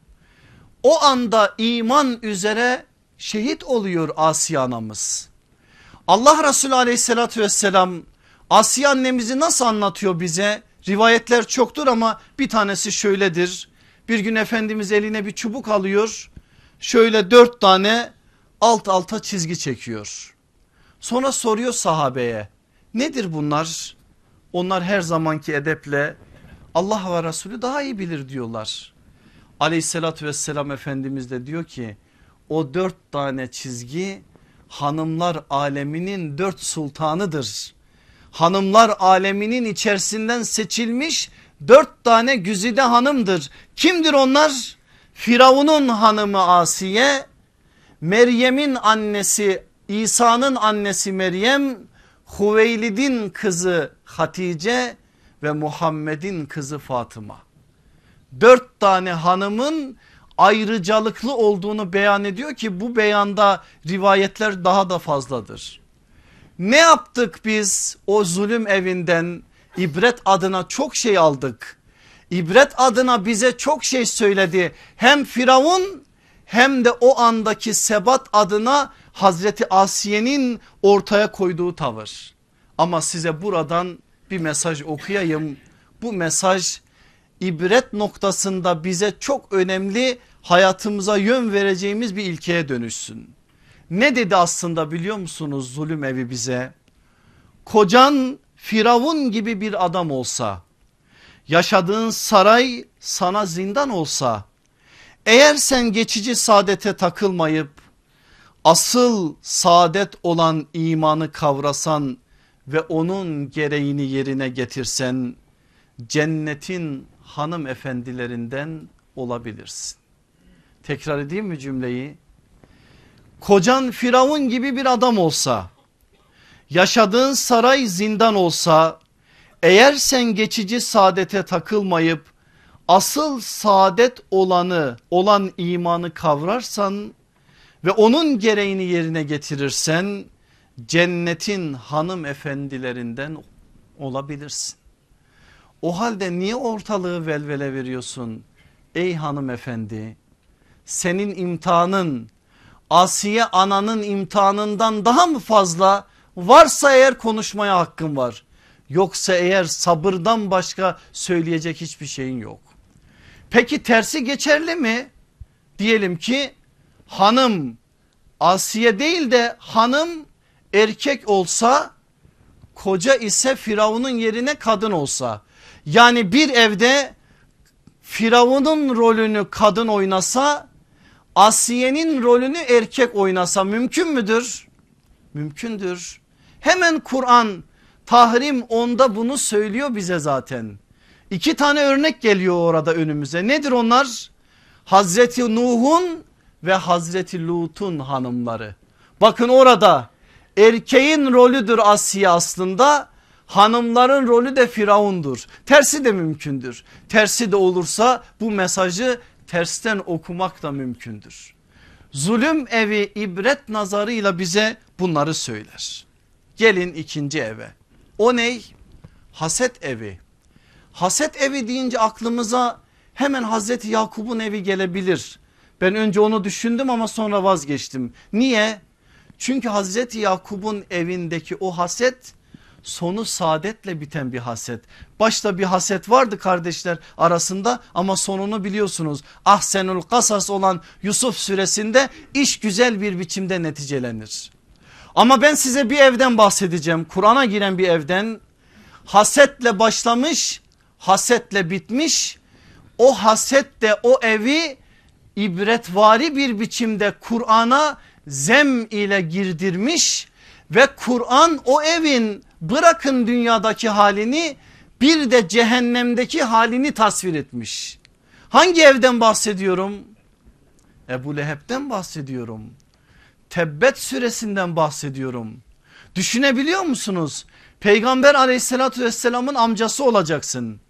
O anda iman üzere şehit oluyor Asiye anamız. Allah Resulü aleyhissalatü vesselam Asiye annemizi nasıl anlatıyor bize? Rivayetler çoktur ama bir tanesi şöyledir. Bir gün Efendimiz eline bir çubuk alıyor. Şöyle dört tane alt alta çizgi çekiyor. Sonra soruyor sahabeye nedir bunlar? Onlar her zamanki edeple Allah ve Resulü daha iyi bilir diyorlar. Aleyhissalatü vesselam Efendimiz de diyor ki o dört tane çizgi hanımlar aleminin dört sultanıdır. Hanımlar aleminin içerisinden seçilmiş dört tane güzide hanımdır. Kimdir onlar? Firavun'un hanımı Asiye, Meryem'in annesi İsa'nın annesi Meryem, Huveylid'in kızı Hatice ve Muhammed'in kızı Fatıma. Dört tane hanımın ayrıcalıklı olduğunu beyan ediyor ki bu beyanda rivayetler daha da fazladır. Ne yaptık biz o zulüm evinden ibret adına çok şey aldık. İbret adına bize çok şey söyledi. Hem Firavun hem de o andaki sebat adına Hazreti Asiye'nin ortaya koyduğu tavır. Ama size buradan bir mesaj okuyayım. Bu mesaj ibret noktasında bize çok önemli hayatımıza yön vereceğimiz bir ilkeye dönüşsün. Ne dedi aslında biliyor musunuz zulüm evi bize? Kocan Firavun gibi bir adam olsa, yaşadığın saray sana zindan olsa, eğer sen geçici saadete takılmayıp asıl saadet olan imanı kavrasan ve onun gereğini yerine getirsen cennetin hanımefendilerinden olabilirsin. Tekrar edeyim mi cümleyi? Kocan Firavun gibi bir adam olsa, yaşadığın saray zindan olsa, eğer sen geçici saadete takılmayıp asıl saadet olanı olan imanı kavrarsan ve onun gereğini yerine getirirsen cennetin hanımefendilerinden olabilirsin. O halde niye ortalığı velvele veriyorsun ey hanımefendi? Senin imtihanın Asiye ananın imtihanından daha mı fazla? Varsa eğer konuşmaya hakkın var. Yoksa eğer sabırdan başka söyleyecek hiçbir şeyin yok. Peki tersi geçerli mi? Diyelim ki hanım Asiye değil de hanım erkek olsa koca ise Firavun'un yerine kadın olsa. Yani bir evde Firavun'un rolünü kadın oynasa Asiye'nin rolünü erkek oynasa mümkün müdür? Mümkündür. Hemen Kur'an Tahrim onda bunu söylüyor bize zaten. İki tane örnek geliyor orada önümüze. Nedir onlar? Hazreti Nuh'un ve Hazreti Lut'un hanımları. Bakın orada erkeğin rolüdür Asiye aslında hanımların rolü de Firavundur. Tersi de mümkündür. Tersi de olursa bu mesajı tersten okumak da mümkündür. Zulüm evi ibret nazarıyla bize bunları söyler. Gelin ikinci eve. O ney? Haset evi. Haset evi deyince aklımıza hemen Hazreti Yakup'un evi gelebilir. Ben önce onu düşündüm ama sonra vazgeçtim. Niye? Çünkü Hazreti Yakup'un evindeki o haset sonu saadetle biten bir haset. Başta bir haset vardı kardeşler arasında ama sonunu biliyorsunuz. Ahsenul kasas olan Yusuf süresinde iş güzel bir biçimde neticelenir. Ama ben size bir evden bahsedeceğim. Kur'an'a giren bir evden hasetle başlamış hasetle bitmiş. O haset de o evi ibretvari bir biçimde Kur'an'a zem ile girdirmiş Ve Kur'an o evin bırakın dünyadaki halini bir de cehennemdeki halini tasvir etmiş. Hangi evden bahsediyorum? Ebu Leheb'den bahsediyorum. Tebbet suresinden bahsediyorum. Düşünebiliyor musunuz? Peygamber aleyhissalatü vesselamın amcası olacaksın.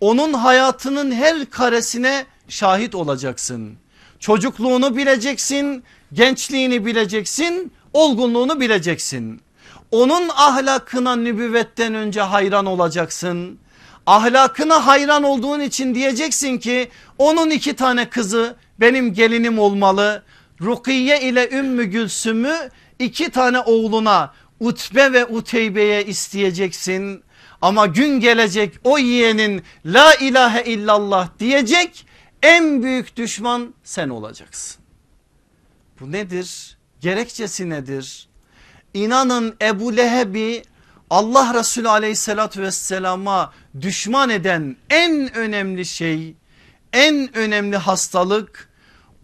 Onun hayatının her karesine şahit olacaksın. Çocukluğunu bileceksin, gençliğini bileceksin, olgunluğunu bileceksin. Onun ahlakına nübüvvetten önce hayran olacaksın. Ahlakına hayran olduğun için diyeceksin ki onun iki tane kızı benim gelinim olmalı. Rukiye ile Ümmü Gülsüm'ü iki tane oğluna Utbe ve Uteybe'ye isteyeceksin. Ama gün gelecek o yeğenin la ilahe illallah diyecek en büyük düşman sen olacaksın. Bu nedir? Gerekçesi nedir? İnanın Ebu Leheb'i Allah Resulü aleyhissalatü vesselama düşman eden en önemli şey en önemli hastalık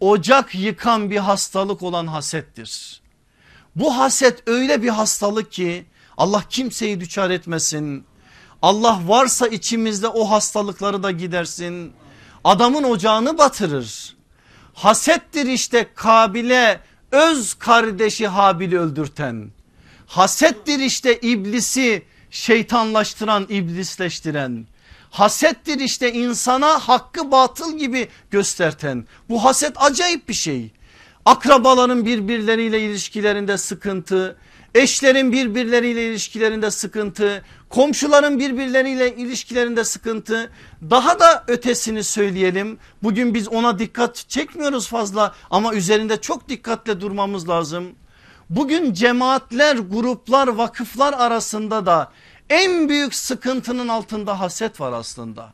ocak yıkan bir hastalık olan hasettir. Bu haset öyle bir hastalık ki Allah kimseyi düçar etmesin. Allah varsa içimizde o hastalıkları da gidersin. Adamın ocağını batırır. Hasettir işte Kabil'e öz kardeşi Habil'i öldürten. Hasettir işte iblisi şeytanlaştıran iblisleştiren. Hasettir işte insana hakkı batıl gibi gösterten. Bu haset acayip bir şey. Akrabaların birbirleriyle ilişkilerinde sıkıntı, eşlerin birbirleriyle ilişkilerinde sıkıntı, komşuların birbirleriyle ilişkilerinde sıkıntı. Daha da ötesini söyleyelim. Bugün biz ona dikkat çekmiyoruz fazla ama üzerinde çok dikkatle durmamız lazım. Bugün cemaatler, gruplar, vakıflar arasında da en büyük sıkıntının altında haset var aslında.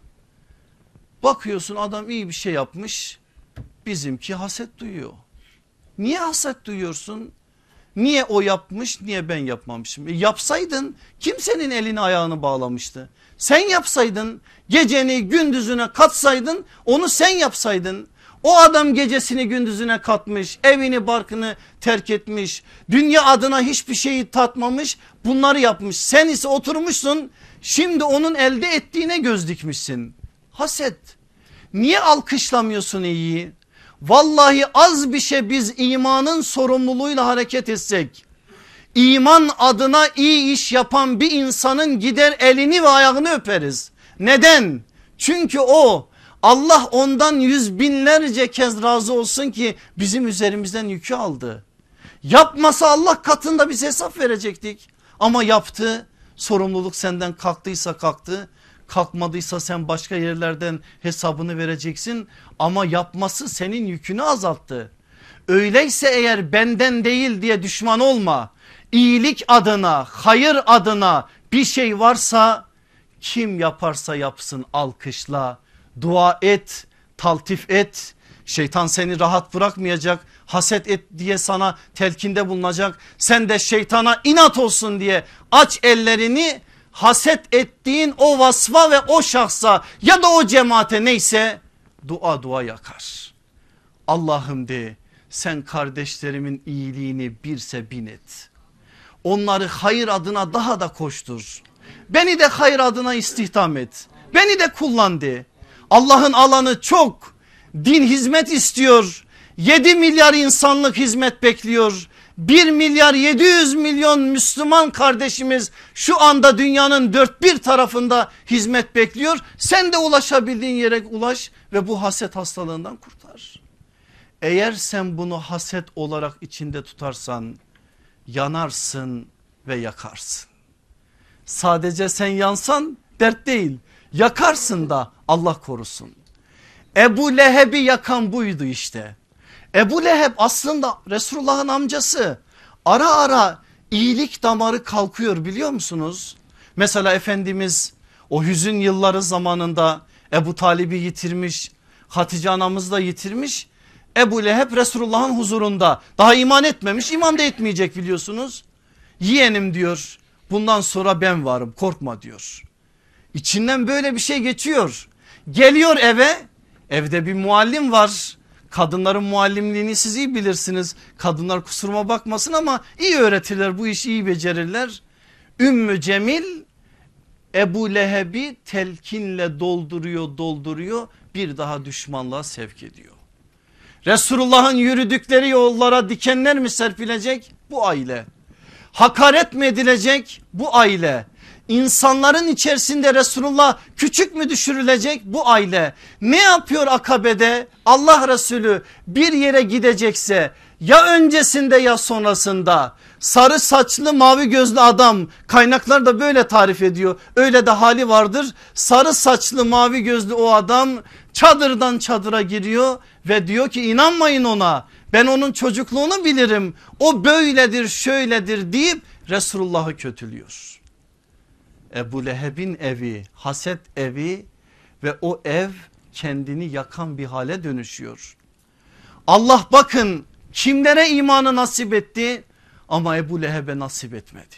Bakıyorsun adam iyi bir şey yapmış bizimki haset duyuyor. Niye haset duyuyorsun? Niye o yapmış niye ben yapmamışım? E yapsaydın kimsenin elini ayağını bağlamıştı. Sen yapsaydın geceni gündüzüne katsaydın onu sen yapsaydın. O adam gecesini gündüzüne katmış evini barkını terk etmiş dünya adına hiçbir şeyi tatmamış bunları yapmış. Sen ise oturmuşsun şimdi onun elde ettiğine göz dikmişsin. Haset niye alkışlamıyorsun iyiyi? Vallahi az bir şey biz imanın sorumluluğuyla hareket etsek iman adına iyi iş yapan bir insanın gider elini ve ayağını öperiz. Neden? Çünkü o Allah ondan yüz binlerce kez razı olsun ki bizim üzerimizden yükü aldı. Yapmasa Allah katında biz hesap verecektik ama yaptı sorumluluk senden kalktıysa kalktı kalkmadıysa sen başka yerlerden hesabını vereceksin ama yapması senin yükünü azalttı. Öyleyse eğer benden değil diye düşman olma. İyilik adına, hayır adına bir şey varsa kim yaparsa yapsın alkışla, dua et, taltif et. Şeytan seni rahat bırakmayacak haset et diye sana telkinde bulunacak. Sen de şeytana inat olsun diye aç ellerini haset ettiğin o vasfa ve o şahsa ya da o cemaate neyse dua dua yakar. Allah'ım de sen kardeşlerimin iyiliğini birse bin et. Onları hayır adına daha da koştur. Beni de hayır adına istihdam et. Beni de kullan de. Allah'ın alanı çok. Din hizmet istiyor. 7 milyar insanlık hizmet bekliyor. 1 milyar 700 milyon Müslüman kardeşimiz şu anda dünyanın dört bir tarafında hizmet bekliyor. Sen de ulaşabildiğin yere ulaş ve bu haset hastalığından kurtar. Eğer sen bunu haset olarak içinde tutarsan yanarsın ve yakarsın. Sadece sen yansan dert değil yakarsın da Allah korusun. Ebu Leheb'i yakan buydu işte. Ebu Leheb aslında Resulullah'ın amcası. Ara ara iyilik damarı kalkıyor biliyor musunuz? Mesela Efendimiz o hüzün yılları zamanında Ebu Talib'i yitirmiş. Hatice anamızı da yitirmiş. Ebu Leheb Resulullah'ın huzurunda daha iman etmemiş iman da etmeyecek biliyorsunuz. Yeğenim diyor bundan sonra ben varım korkma diyor. İçinden böyle bir şey geçiyor. Geliyor eve evde bir muallim var Kadınların muallimliğini siz iyi bilirsiniz. Kadınlar kusuruma bakmasın ama iyi öğretirler bu işi iyi becerirler. Ümmü Cemil Ebu Leheb'i telkinle dolduruyor dolduruyor bir daha düşmanlığa sevk ediyor. Resulullah'ın yürüdükleri yollara dikenler mi serpilecek? Bu aile. Hakaret mi edilecek? Bu aile. İnsanların içerisinde Resulullah küçük mü düşürülecek? Bu aile. Ne yapıyor akabede? Allah Resulü bir yere gidecekse ya öncesinde ya sonrasında sarı saçlı mavi gözlü adam kaynaklar da böyle tarif ediyor öyle de hali vardır sarı saçlı mavi gözlü o adam çadırdan çadıra giriyor ve diyor ki inanmayın ona ben onun çocukluğunu bilirim o böyledir şöyledir deyip Resulullah'ı kötülüyor. Ebu Leheb'in evi haset evi ve o ev kendini yakan bir hale dönüşüyor. Allah bakın kimlere imanı nasip etti ama Ebu Leheb'e nasip etmedi.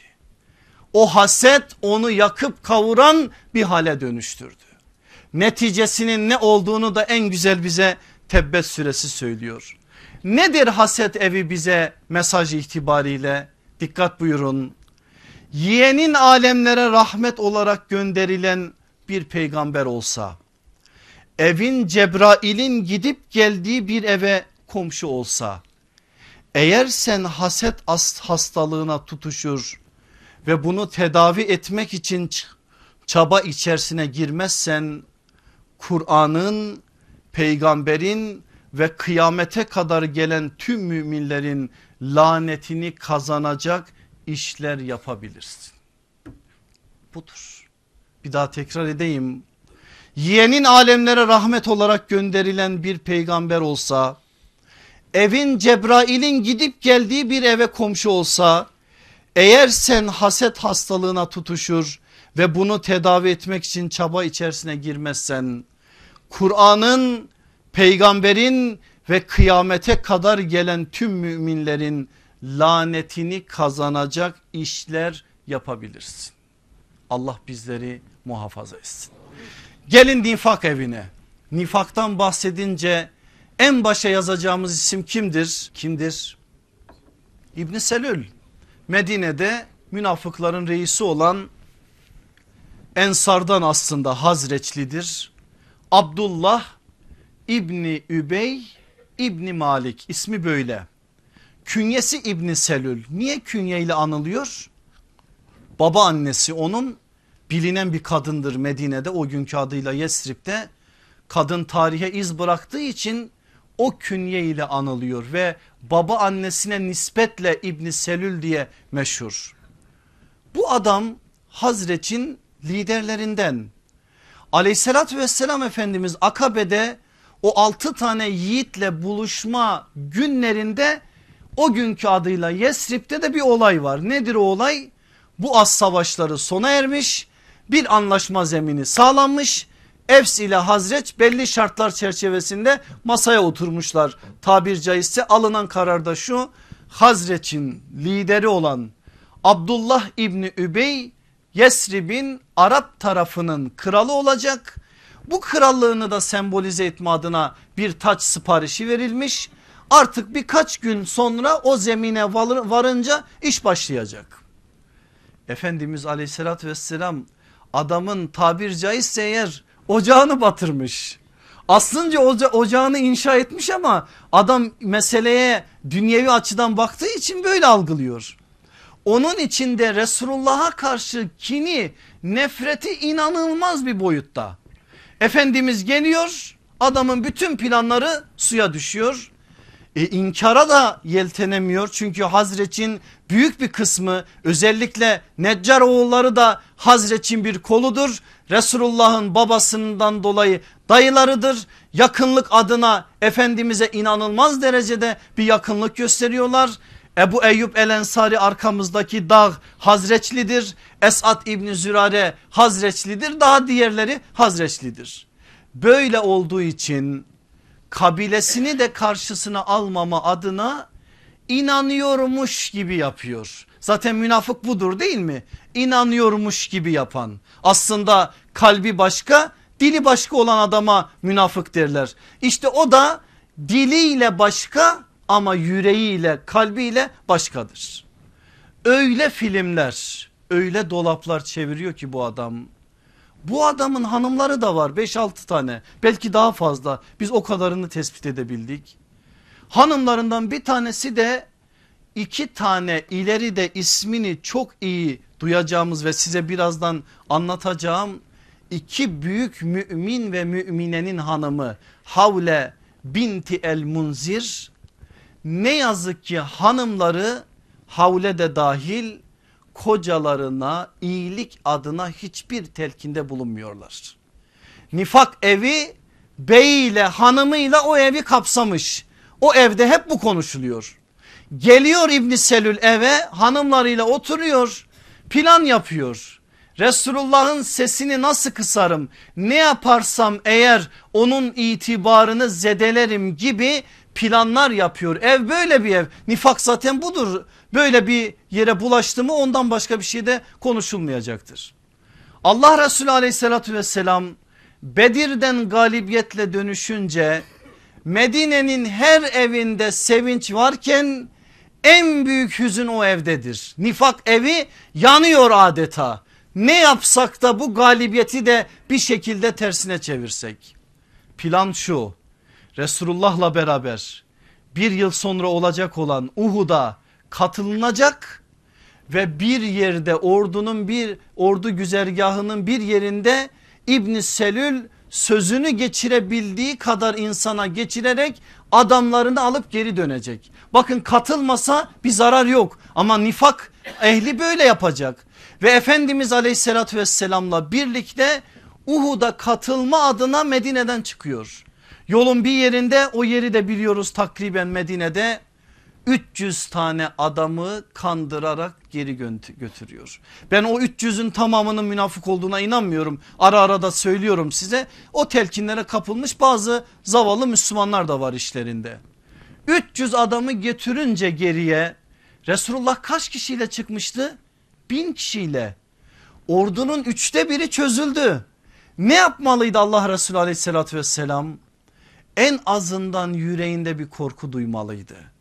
O haset onu yakıp kavuran bir hale dönüştürdü. Neticesinin ne olduğunu da en güzel bize Tebbet suresi söylüyor. Nedir haset evi bize mesaj itibariyle dikkat buyurun. Yeğenin alemlere rahmet olarak gönderilen bir peygamber olsa evin Cebrail'in gidip geldiği bir eve komşu olsa eğer sen haset hastalığına tutuşur ve bunu tedavi etmek için çaba içerisine girmezsen Kur'an'ın peygamberin ve kıyamete kadar gelen tüm müminlerin lanetini kazanacak işler yapabilirsin. Budur. Bir daha tekrar edeyim. Yeğenin alemlere rahmet olarak gönderilen bir peygamber olsa evin Cebrail'in gidip geldiği bir eve komşu olsa eğer sen haset hastalığına tutuşur ve bunu tedavi etmek için çaba içerisine girmezsen Kur'an'ın peygamberin ve kıyamete kadar gelen tüm müminlerin lanetini kazanacak işler yapabilirsin. Allah bizleri muhafaza etsin. Gelin nifak evine. Nifaktan bahsedince en başa yazacağımız isim kimdir? Kimdir? İbn Selül. Medine'de münafıkların reisi olan Ensardan aslında Hazreçlidir. Abdullah İbni Übey İbni Malik ismi böyle. Künyesi İbni Selül. Niye künyeyle anılıyor? Baba annesi onun bilinen bir kadındır Medine'de o günkü adıyla Yesrib'de. Kadın tarihe iz bıraktığı için o künye ile anılıyor ve baba annesine nispetle İbni Selül diye meşhur. Bu adam Hazreç'in liderlerinden. Aleyhissalatü vesselam Efendimiz Akabe'de o altı tane yiğitle buluşma günlerinde o günkü adıyla Yesrib'de de bir olay var. Nedir o olay? Bu az savaşları sona ermiş bir anlaşma zemini sağlanmış Efs ile Hazreç belli şartlar çerçevesinde masaya oturmuşlar. Tabir caizse alınan kararda şu Hazreç'in lideri olan Abdullah İbni Übey Yesrib'in Arap tarafının kralı olacak. Bu krallığını da sembolize etme adına bir taç siparişi verilmiş. Artık birkaç gün sonra o zemine varınca iş başlayacak. Efendimiz aleyhissalatü vesselam adamın tabir caizse eğer ocağını batırmış. Aslında oca ocağını inşa etmiş ama adam meseleye dünyevi açıdan baktığı için böyle algılıyor. Onun içinde Resulullah'a karşı kini nefreti inanılmaz bir boyutta. Efendimiz geliyor adamın bütün planları suya düşüyor. E, inkara da yeltenemiyor çünkü Hazreç'in büyük bir kısmı özellikle Neccar oğulları da Hazreç'in bir koludur. Resulullah'ın babasından dolayı dayılarıdır. Yakınlık adına Efendimiz'e inanılmaz derecede bir yakınlık gösteriyorlar. Ebu Eyyub El Ensari arkamızdaki dağ Hazreçlidir. Esat İbni Zürare Hazreçlidir. Daha diğerleri Hazreçlidir. Böyle olduğu için kabilesini de karşısına almama adına inanıyormuş gibi yapıyor. Zaten münafık budur değil mi? İnanıyormuş gibi yapan. Aslında kalbi başka dili başka olan adama münafık derler. İşte o da diliyle başka ama yüreğiyle kalbiyle başkadır. Öyle filmler öyle dolaplar çeviriyor ki bu adam. Bu adamın hanımları da var 5-6 tane. Belki daha fazla. Biz o kadarını tespit edebildik. Hanımlarından bir tanesi de iki tane ileride ismini çok iyi duyacağımız ve size birazdan anlatacağım iki büyük mümin ve müminenin hanımı. Havle binti el Munzir ne yazık ki hanımları Havle de dahil kocalarına iyilik adına hiçbir telkinde bulunmuyorlar. Nifak evi beyiyle hanımıyla o evi kapsamış. O evde hep bu konuşuluyor. Geliyor İbni Selül eve hanımlarıyla oturuyor plan yapıyor. Resulullah'ın sesini nasıl kısarım ne yaparsam eğer onun itibarını zedelerim gibi planlar yapıyor. Ev böyle bir ev nifak zaten budur böyle bir yere bulaştı mı ondan başka bir şey de konuşulmayacaktır. Allah Resulü aleyhissalatü vesselam Bedir'den galibiyetle dönüşünce Medine'nin her evinde sevinç varken en büyük hüzün o evdedir. Nifak evi yanıyor adeta. Ne yapsak da bu galibiyeti de bir şekilde tersine çevirsek. Plan şu Resulullah'la beraber bir yıl sonra olacak olan Uhud'a katılınacak ve bir yerde ordunun bir ordu güzergahının bir yerinde İbn Selül sözünü geçirebildiği kadar insana geçirerek adamlarını alıp geri dönecek. Bakın katılmasa bir zarar yok ama nifak ehli böyle yapacak. Ve Efendimiz aleyhissalatü vesselamla birlikte Uhud'a katılma adına Medine'den çıkıyor. Yolun bir yerinde o yeri de biliyoruz takriben Medine'de 300 tane adamı kandırarak geri götürüyor. Ben o 300'ün tamamının münafık olduğuna inanmıyorum. Ara ara da söylüyorum size. O telkinlere kapılmış bazı zavallı Müslümanlar da var işlerinde. 300 adamı getirince geriye Resulullah kaç kişiyle çıkmıştı? Bin kişiyle. Ordunun üçte biri çözüldü. Ne yapmalıydı Allah Resulü aleyhissalatü vesselam? En azından yüreğinde bir korku duymalıydı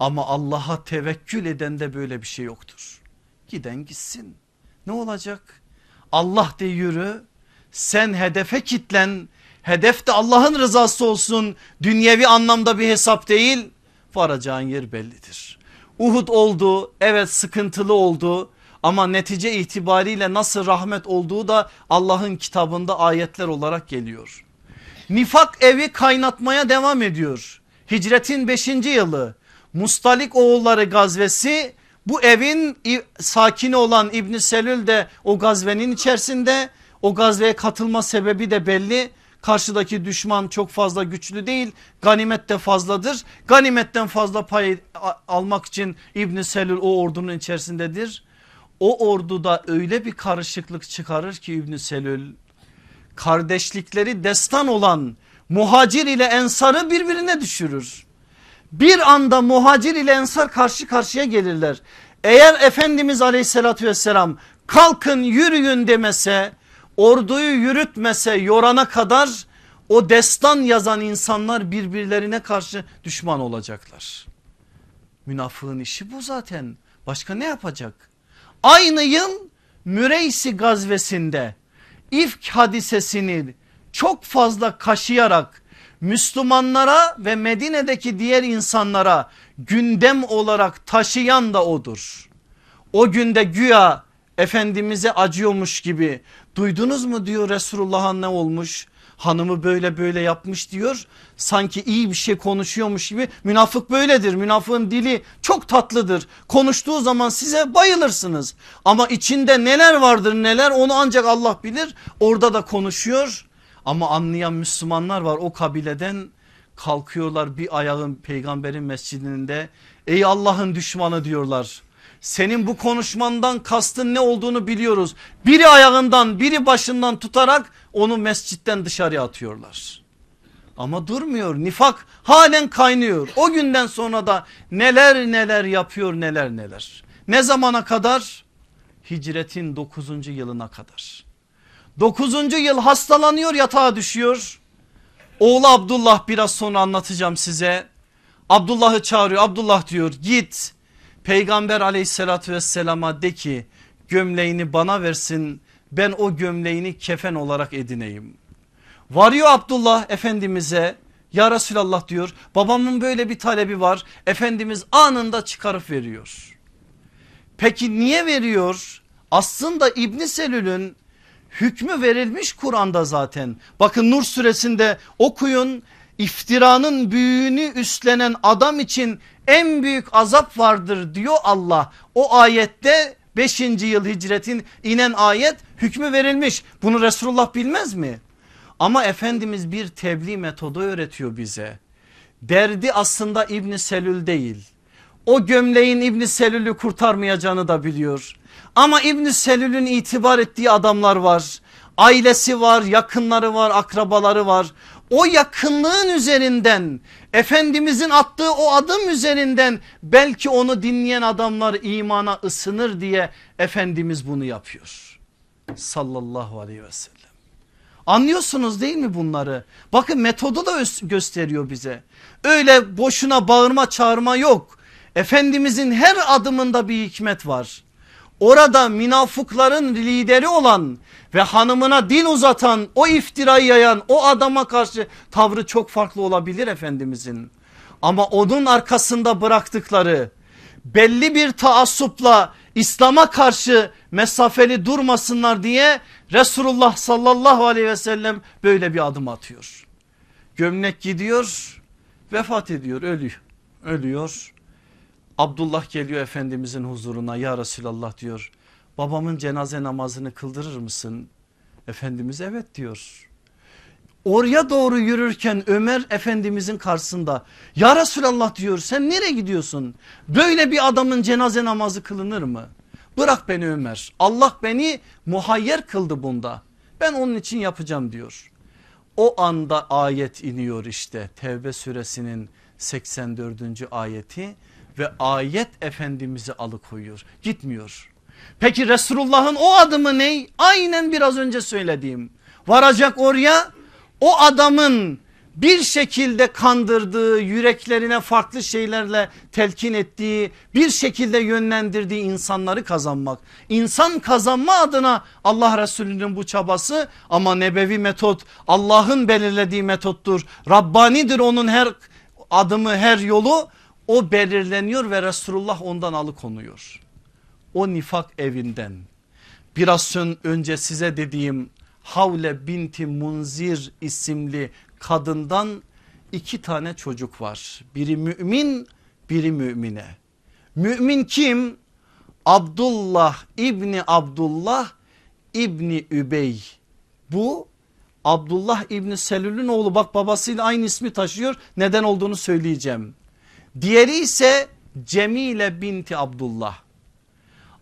ama Allah'a tevekkül edende böyle bir şey yoktur. Giden gitsin. Ne olacak? Allah de yürü. Sen hedefe kitlen. Hedef de Allah'ın rızası olsun. Dünyevi anlamda bir hesap değil. Varacağın yer bellidir. Uhud oldu. Evet sıkıntılı oldu. Ama netice itibariyle nasıl rahmet olduğu da Allah'ın kitabında ayetler olarak geliyor. Nifak evi kaynatmaya devam ediyor. Hicretin 5. yılı Mustalik oğulları gazvesi bu evin sakini olan İbn Selül de o gazvenin içerisinde o gazveye katılma sebebi de belli. Karşıdaki düşman çok fazla güçlü değil ganimet de fazladır. Ganimetten fazla pay almak için İbn Selül o ordunun içerisindedir. O orduda öyle bir karışıklık çıkarır ki İbn Selül kardeşlikleri destan olan muhacir ile ensarı birbirine düşürür bir anda muhacir ile ensar karşı karşıya gelirler. Eğer Efendimiz aleyhissalatü vesselam kalkın yürüyün demese orduyu yürütmese yorana kadar o destan yazan insanlar birbirlerine karşı düşman olacaklar. Münafığın işi bu zaten başka ne yapacak? Aynı yıl Müreysi gazvesinde ifk hadisesini çok fazla kaşıyarak Müslümanlara ve Medine'deki diğer insanlara gündem olarak taşıyan da odur. O günde güya Efendimiz'e acıyormuş gibi duydunuz mu diyor Resulullah'a ne olmuş? Hanımı böyle böyle yapmış diyor. Sanki iyi bir şey konuşuyormuş gibi. Münafık böyledir. Münafığın dili çok tatlıdır. Konuştuğu zaman size bayılırsınız. Ama içinde neler vardır neler onu ancak Allah bilir. Orada da konuşuyor ama anlayan Müslümanlar var o kabileden kalkıyorlar bir ayağın peygamberin mescidinde ey Allah'ın düşmanı diyorlar. Senin bu konuşmandan kastın ne olduğunu biliyoruz. Biri ayağından biri başından tutarak onu mescitten dışarıya atıyorlar. Ama durmuyor nifak halen kaynıyor. O günden sonra da neler neler yapıyor neler neler. Ne zamana kadar? Hicretin 9. yılına kadar. 9. yıl hastalanıyor yatağa düşüyor. Oğlu Abdullah biraz sonra anlatacağım size. Abdullah'ı çağırıyor. Abdullah diyor git peygamber aleyhissalatü vesselama de ki gömleğini bana versin ben o gömleğini kefen olarak edineyim. Varıyor Abdullah Efendimiz'e ya Resulallah diyor babamın böyle bir talebi var. Efendimiz anında çıkarıp veriyor. Peki niye veriyor? Aslında İbni Selül'ün hükmü verilmiş Kur'an'da zaten. Bakın Nur suresinde okuyun iftiranın büyüğünü üstlenen adam için en büyük azap vardır diyor Allah. O ayette 5. yıl hicretin inen ayet hükmü verilmiş. Bunu Resulullah bilmez mi? Ama Efendimiz bir tebliğ metodu öğretiyor bize. Derdi aslında İbni Selül değil. O gömleğin İbni Selül'ü kurtarmayacağını da biliyor. Ama İbni Selül'ün itibar ettiği adamlar var. Ailesi var, yakınları var, akrabaları var. O yakınlığın üzerinden Efendimizin attığı o adım üzerinden belki onu dinleyen adamlar imana ısınır diye Efendimiz bunu yapıyor. Sallallahu aleyhi ve sellem. Anlıyorsunuz değil mi bunları? Bakın metodu da gösteriyor bize. Öyle boşuna bağırma çağırma yok. Efendimizin her adımında bir hikmet var. Orada münafıkların lideri olan ve hanımına din uzatan o iftirayı yayan o adama karşı tavrı çok farklı olabilir Efendimizin. Ama onun arkasında bıraktıkları belli bir taassupla İslam'a karşı mesafeli durmasınlar diye Resulullah sallallahu aleyhi ve sellem böyle bir adım atıyor. Gömlek gidiyor vefat ediyor ölüyor. Ölüyor. Abdullah geliyor Efendimizin huzuruna ya Resulallah diyor. Babamın cenaze namazını kıldırır mısın? Efendimiz evet diyor. Oraya doğru yürürken Ömer Efendimizin karşısında ya Resulallah diyor sen nereye gidiyorsun? Böyle bir adamın cenaze namazı kılınır mı? Bırak beni Ömer Allah beni muhayyer kıldı bunda. Ben onun için yapacağım diyor. O anda ayet iniyor işte Tevbe suresinin 84. ayeti ve ayet Efendimiz'i alıkoyuyor gitmiyor. Peki Resulullah'ın o adımı ne? Aynen biraz önce söylediğim varacak oraya o adamın bir şekilde kandırdığı yüreklerine farklı şeylerle telkin ettiği bir şekilde yönlendirdiği insanları kazanmak. İnsan kazanma adına Allah Resulü'nün bu çabası ama nebevi metot Allah'ın belirlediği metottur. Rabbanidir onun her adımı her yolu o belirleniyor ve Resulullah ondan alıkonuyor. O nifak evinden biraz önce size dediğim Havle binti Munzir isimli kadından iki tane çocuk var. Biri mümin biri mümine. Mümin kim? Abdullah İbni Abdullah İbni Übey. Bu Abdullah İbni Selül'ün oğlu bak babasıyla aynı ismi taşıyor. Neden olduğunu söyleyeceğim. Diğeri ise Cemile binti Abdullah.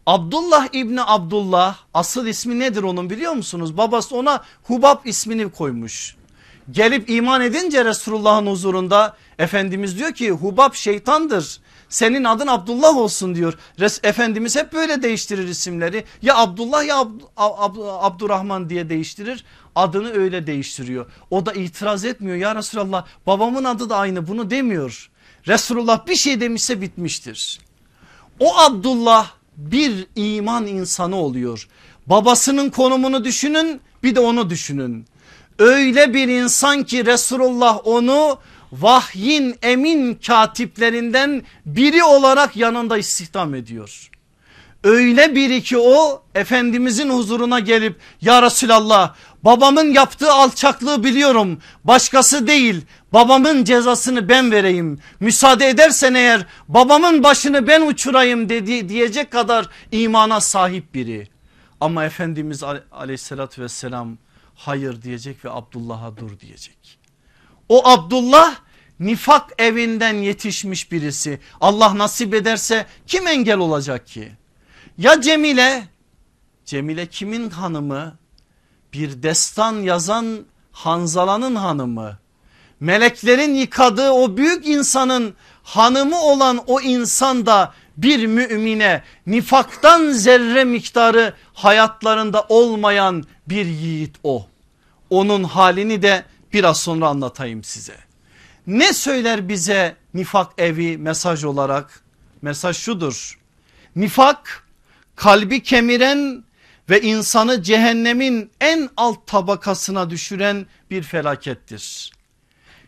Abdullah İbni Abdullah asıl ismi nedir onun biliyor musunuz? Babası ona Hubab ismini koymuş. Gelip iman edince Resulullah'ın huzurunda Efendimiz diyor ki Hubab şeytandır. Senin adın Abdullah olsun diyor. Res Efendimiz hep böyle değiştirir isimleri. Ya Abdullah ya Ab Ab Abdurrahman diye değiştirir. Adını öyle değiştiriyor. O da itiraz etmiyor. Ya Resulallah babamın adı da aynı bunu demiyor. Resulullah bir şey demişse bitmiştir. O Abdullah bir iman insanı oluyor. Babasının konumunu düşünün bir de onu düşünün. Öyle bir insan ki Resulullah onu vahyin emin katiplerinden biri olarak yanında istihdam ediyor. Öyle biri ki o Efendimizin huzuruna gelip ya Resulallah babamın yaptığı alçaklığı biliyorum başkası değil babamın cezasını ben vereyim müsaade edersen eğer babamın başını ben uçurayım dedi, diyecek kadar imana sahip biri. Ama Efendimiz aleyhissalatü vesselam hayır diyecek ve Abdullah'a dur diyecek. O Abdullah nifak evinden yetişmiş birisi Allah nasip ederse kim engel olacak ki? Ya Cemile Cemile kimin hanımı? Bir destan yazan Hanzala'nın hanımı. Meleklerin yıkadığı o büyük insanın hanımı olan o insan da bir mümine nifaktan zerre miktarı hayatlarında olmayan bir yiğit o. Onun halini de biraz sonra anlatayım size. Ne söyler bize nifak evi mesaj olarak? Mesaj şudur. Nifak kalbi kemiren ve insanı cehennemin en alt tabakasına düşüren bir felakettir.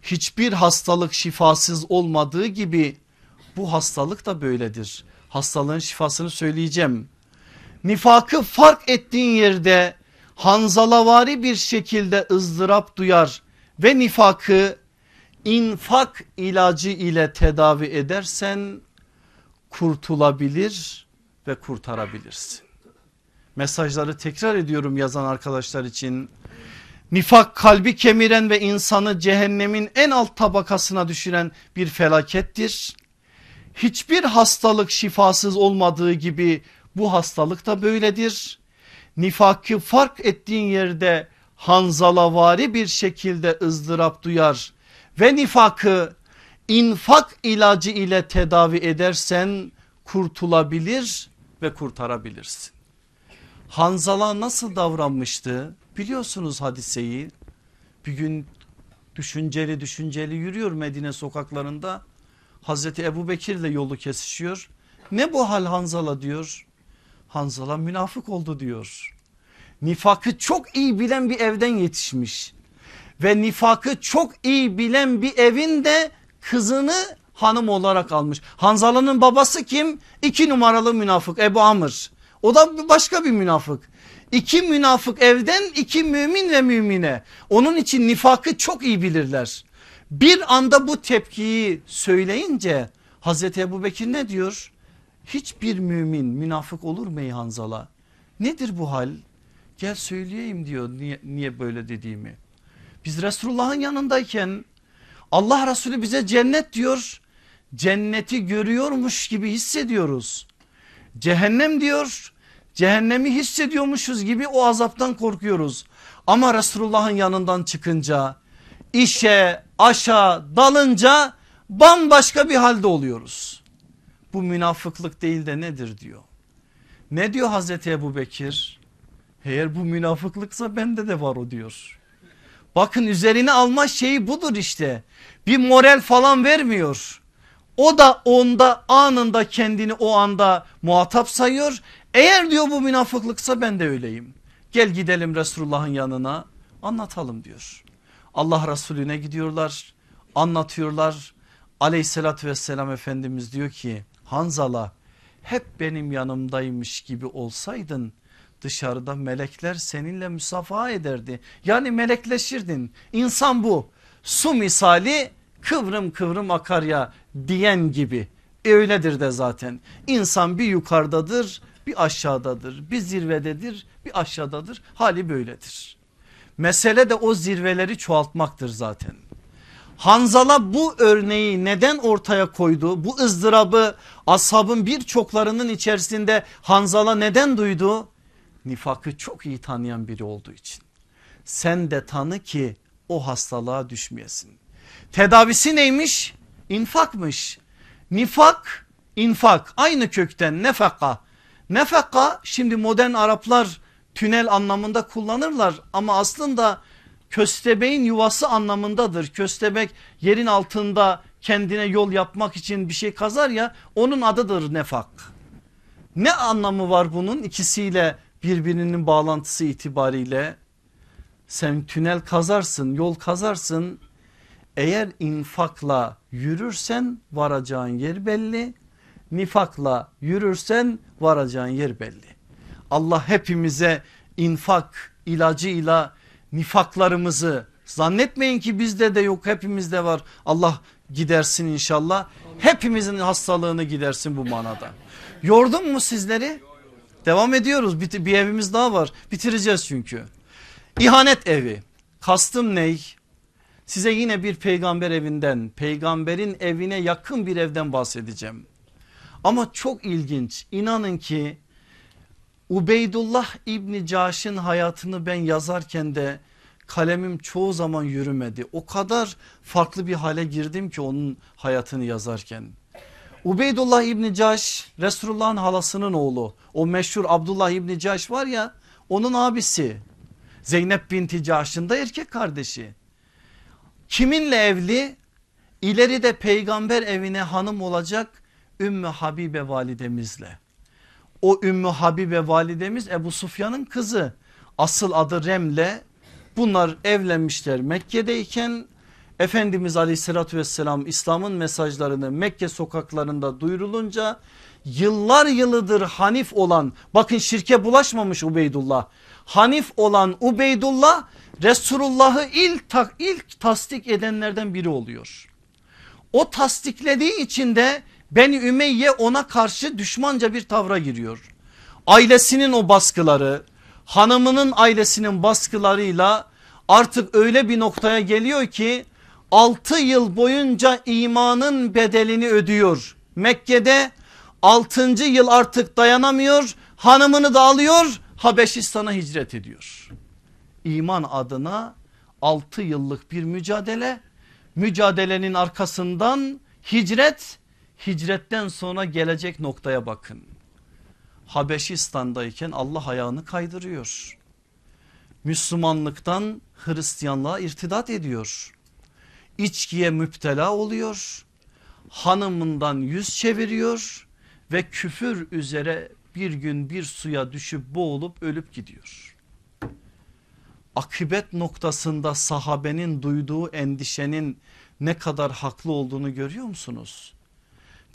Hiçbir hastalık şifasız olmadığı gibi bu hastalık da böyledir. Hastalığın şifasını söyleyeceğim. Nifakı fark ettiğin yerde hanzalavari bir şekilde ızdırap duyar ve nifakı infak ilacı ile tedavi edersen kurtulabilir ve kurtarabilirsin. Mesajları tekrar ediyorum yazan arkadaşlar için. Nifak kalbi kemiren ve insanı cehennemin en alt tabakasına düşüren bir felakettir. Hiçbir hastalık şifasız olmadığı gibi bu hastalık da böyledir. Nifakı fark ettiğin yerde hanzalavari bir şekilde ızdırap duyar ve nifakı infak ilacı ile tedavi edersen kurtulabilir ve kurtarabilirsin. Hanzala nasıl davranmıştı biliyorsunuz hadiseyi. Bir gün düşünceli düşünceli yürüyor Medine sokaklarında. Hazreti Ebu Bekir ile yolu kesişiyor. Ne bu hal Hanzala diyor. Hanzala münafık oldu diyor. Nifakı çok iyi bilen bir evden yetişmiş. Ve nifakı çok iyi bilen bir evin de kızını hanım olarak almış. Hanzala'nın babası kim? İki numaralı münafık Ebu Amr. O da başka bir münafık. İki münafık evden iki mümin ve mümine. Onun için nifakı çok iyi bilirler. Bir anda bu tepkiyi söyleyince Hazreti Ebu Bekir ne diyor? Hiçbir mümin münafık olur mu Hanzala? Nedir bu hal? Gel söyleyeyim diyor niye, niye böyle dediğimi. Biz Resulullah'ın yanındayken Allah Resulü bize cennet diyor. Cenneti görüyormuş gibi hissediyoruz. Cehennem diyor. Cehennemi hissediyormuşuz gibi o azaptan korkuyoruz. Ama Resulullah'ın yanından çıkınca işe aşağı dalınca bambaşka bir halde oluyoruz. Bu münafıklık değil de nedir diyor. Ne diyor Hazreti Ebu Bekir? Eğer bu münafıklıksa bende de var o diyor. Bakın üzerine alma şeyi budur işte. Bir moral falan vermiyor. O da onda anında kendini o anda muhatap sayıyor. Eğer diyor bu münafıklıksa ben de öyleyim. Gel gidelim Resulullah'ın yanına anlatalım diyor. Allah Resulüne gidiyorlar anlatıyorlar. Aleyhissalatü vesselam Efendimiz diyor ki Hanzala hep benim yanımdaymış gibi olsaydın dışarıda melekler seninle müsafaha ederdi. Yani melekleşirdin insan bu su misali kıvrım kıvrım akar ya diyen gibi e öyledir de zaten insan bir yukarıdadır bir aşağıdadır bir zirvededir bir aşağıdadır hali böyledir. Mesele de o zirveleri çoğaltmaktır zaten. Hanzala bu örneği neden ortaya koydu? Bu ızdırabı ashabın birçoklarının içerisinde Hanzala neden duydu? Nifakı çok iyi tanıyan biri olduğu için. Sen de tanı ki o hastalığa düşmeyesin. Tedavisi neymiş? İnfakmış. Nifak, infak aynı kökten nefaka. Nefaka şimdi modern Araplar tünel anlamında kullanırlar ama aslında köstebeğin yuvası anlamındadır. Köstebek yerin altında kendine yol yapmak için bir şey kazar ya onun adıdır nefak. Ne anlamı var bunun ikisiyle birbirinin bağlantısı itibariyle? Sen tünel kazarsın yol kazarsın eğer infakla yürürsen varacağın yer belli. Nifakla yürürsen varacağın yer belli. Allah hepimize infak ilacıyla nifaklarımızı zannetmeyin ki bizde de yok hepimizde var. Allah gidersin inşallah. Hepimizin hastalığını gidersin bu manada. Yordum mu sizleri? Devam ediyoruz. Bir, bir evimiz daha var. Bitireceğiz çünkü. İhanet evi. Kastım ney? Size yine bir peygamber evinden, peygamberin evine yakın bir evden bahsedeceğim. Ama çok ilginç. İnanın ki Ubeydullah İbni Caş'ın hayatını ben yazarken de kalemim çoğu zaman yürümedi. O kadar farklı bir hale girdim ki onun hayatını yazarken. Ubeydullah İbni Caş Resulullah'ın halasının oğlu. O meşhur Abdullah İbni Caş var ya onun abisi. Zeynep binti Caş'ın da erkek kardeşi. Kiminle evli? İleride peygamber evine hanım olacak Ümmü Habibe validemizle. O Ümmü Habibe validemiz Ebu Sufyan'ın kızı. Asıl adı Remle. Bunlar evlenmişler Mekke'deyken Efendimiz aleyhissalatü vesselam İslam'ın mesajlarını Mekke sokaklarında duyurulunca yıllar yılıdır Hanif olan bakın şirke bulaşmamış Ubeydullah. Hanif olan Ubeydullah Resulullah'ı ilk, ilk tasdik edenlerden biri oluyor. O tasdiklediği için de Beni Ümeyye ona karşı düşmanca bir tavra giriyor. Ailesinin o baskıları hanımının ailesinin baskılarıyla artık öyle bir noktaya geliyor ki 6 yıl boyunca imanın bedelini ödüyor. Mekke'de 6. yıl artık dayanamıyor hanımını da alıyor Habeşistan'a hicret ediyor. İman adına 6 yıllık bir mücadele mücadelenin arkasından hicret hicretten sonra gelecek noktaya bakın. Habeşistan'dayken Allah ayağını kaydırıyor. Müslümanlıktan Hristiyanlığa irtidat ediyor. İçkiye müptela oluyor. Hanımından yüz çeviriyor ve küfür üzere bir gün bir suya düşüp boğulup ölüp gidiyor. Akıbet noktasında sahabenin duyduğu endişenin ne kadar haklı olduğunu görüyor musunuz?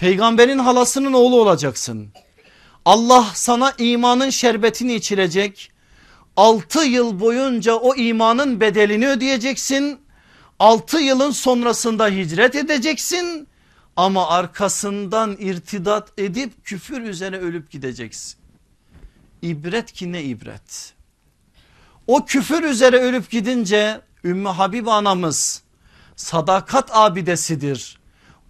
Peygamberin halasının oğlu olacaksın. Allah sana imanın şerbetini içirecek. 6 yıl boyunca o imanın bedelini ödeyeceksin. 6 yılın sonrasında hicret edeceksin ama arkasından irtidat edip küfür üzere ölüp gideceksin. İbret ki ne ibret. O küfür üzere ölüp gidince Ümmü Habib anamız sadakat abidesidir.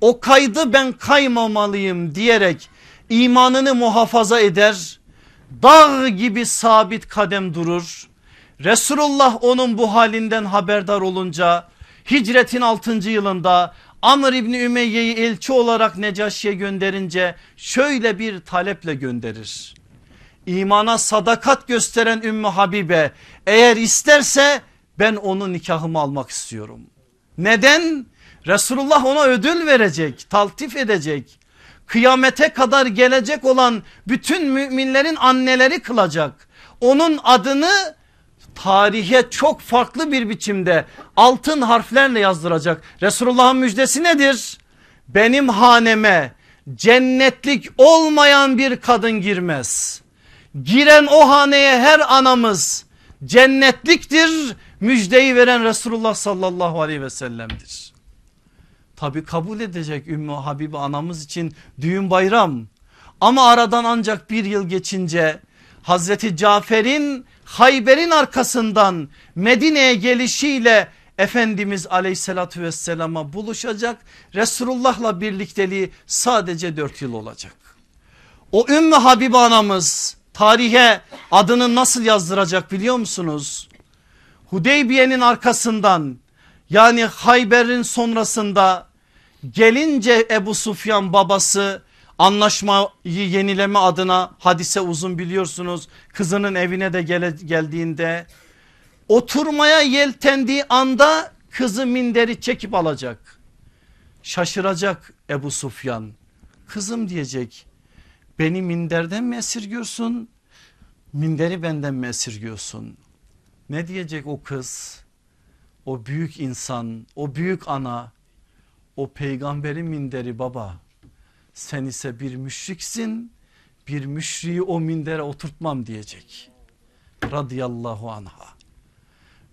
O kaydı ben kaymamalıyım diyerek imanını muhafaza eder. Dağ gibi sabit kadem durur. Resulullah onun bu halinden haberdar olunca hicretin 6. yılında Amr İbni Ümeyye'yi elçi olarak Necaşi'ye gönderince şöyle bir taleple gönderir. İmana sadakat gösteren Ümmü Habibe eğer isterse ben onu nikahımı almak istiyorum. Neden? Resulullah ona ödül verecek, taltif edecek. Kıyamete kadar gelecek olan bütün müminlerin anneleri kılacak. Onun adını tarihe çok farklı bir biçimde altın harflerle yazdıracak. Resulullah'ın müjdesi nedir? Benim haneme cennetlik olmayan bir kadın girmez. Giren o haneye her anamız cennetliktir. Müjdeyi veren Resulullah sallallahu aleyhi ve sellem'dir. Tabi kabul edecek Ümmü Habibi anamız için düğün bayram. Ama aradan ancak bir yıl geçince Hazreti Cafer'in Hayber'in arkasından Medine'ye gelişiyle Efendimiz aleyhissalatü vesselama buluşacak. Resulullah'la birlikteliği sadece dört yıl olacak. O Ümmü Habibe anamız tarihe adını nasıl yazdıracak biliyor musunuz? Hudeybiye'nin arkasından yani Hayber'in sonrasında gelince Ebu Sufyan babası anlaşmayı yenileme adına hadise uzun biliyorsunuz. Kızının evine de gele, geldiğinde oturmaya yeltendiği anda kızı minderi çekip alacak. Şaşıracak Ebu Sufyan. Kızım diyecek beni minderden mi esirgiyorsun? Minderi benden mi esirgiyorsun? Ne diyecek o kız? O büyük insan, o büyük ana, o peygamberin minderi baba. Sen ise bir müşriksin, bir müşriği o mindere oturtmam diyecek. Radıyallahu anha.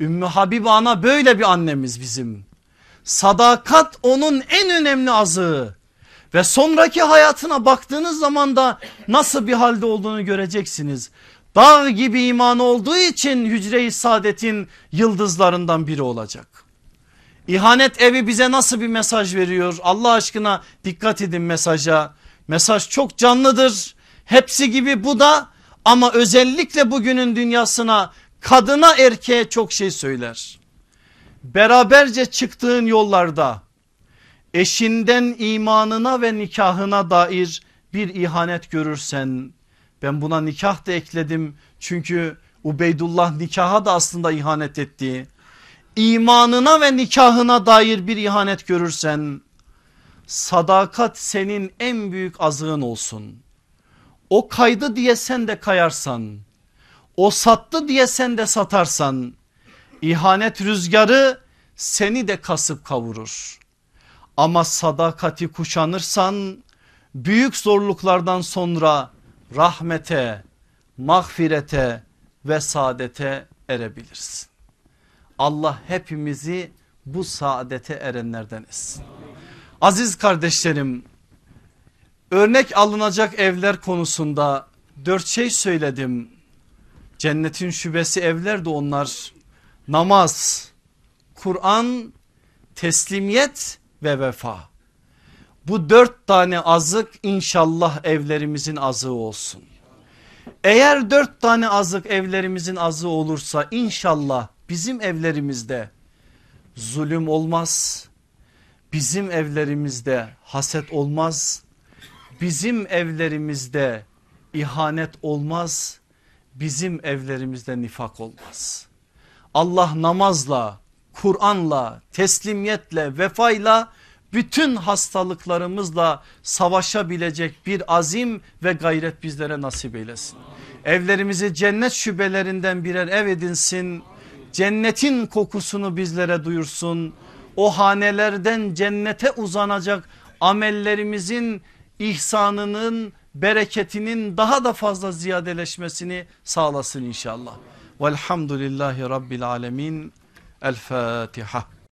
Ümmü Habibe ana böyle bir annemiz bizim. Sadakat onun en önemli azığı. Ve sonraki hayatına baktığınız zaman da nasıl bir halde olduğunu göreceksiniz. Dağ gibi iman olduğu için hücre-i saadetin yıldızlarından biri olacak. İhanet evi bize nasıl bir mesaj veriyor? Allah aşkına dikkat edin mesaja. Mesaj çok canlıdır. Hepsi gibi bu da ama özellikle bugünün dünyasına kadına erkeğe çok şey söyler. Beraberce çıktığın yollarda eşinden imanına ve nikahına dair bir ihanet görürsen ben buna nikah da ekledim çünkü Ubeydullah nikaha da aslında ihanet etti imanına ve nikahına dair bir ihanet görürsen sadakat senin en büyük azığın olsun. O kaydı diye sen de kayarsan, o sattı diye sen de satarsan, ihanet rüzgarı seni de kasıp kavurur. Ama sadakati kuşanırsan büyük zorluklardan sonra rahmete, mağfirete ve saadete erebilirsin. Allah hepimizi bu saadete erenlerden etsin. Aziz kardeşlerim örnek alınacak evler konusunda dört şey söyledim. Cennetin şubesi evler de onlar namaz, Kur'an, teslimiyet ve vefa. Bu dört tane azık inşallah evlerimizin azığı olsun. Eğer dört tane azık evlerimizin azığı olursa inşallah bizim evlerimizde zulüm olmaz. Bizim evlerimizde haset olmaz. Bizim evlerimizde ihanet olmaz. Bizim evlerimizde nifak olmaz. Allah namazla, Kur'an'la, teslimiyetle, vefayla bütün hastalıklarımızla savaşabilecek bir azim ve gayret bizlere nasip eylesin. Evlerimizi cennet şubelerinden birer ev edinsin. Cennetin kokusunu bizlere duyursun. O hanelerden cennete uzanacak amellerimizin ihsanının bereketinin daha da fazla ziyadeleşmesini sağlasın inşallah. Velhamdülillahi Rabbil Alemin. El Fatiha.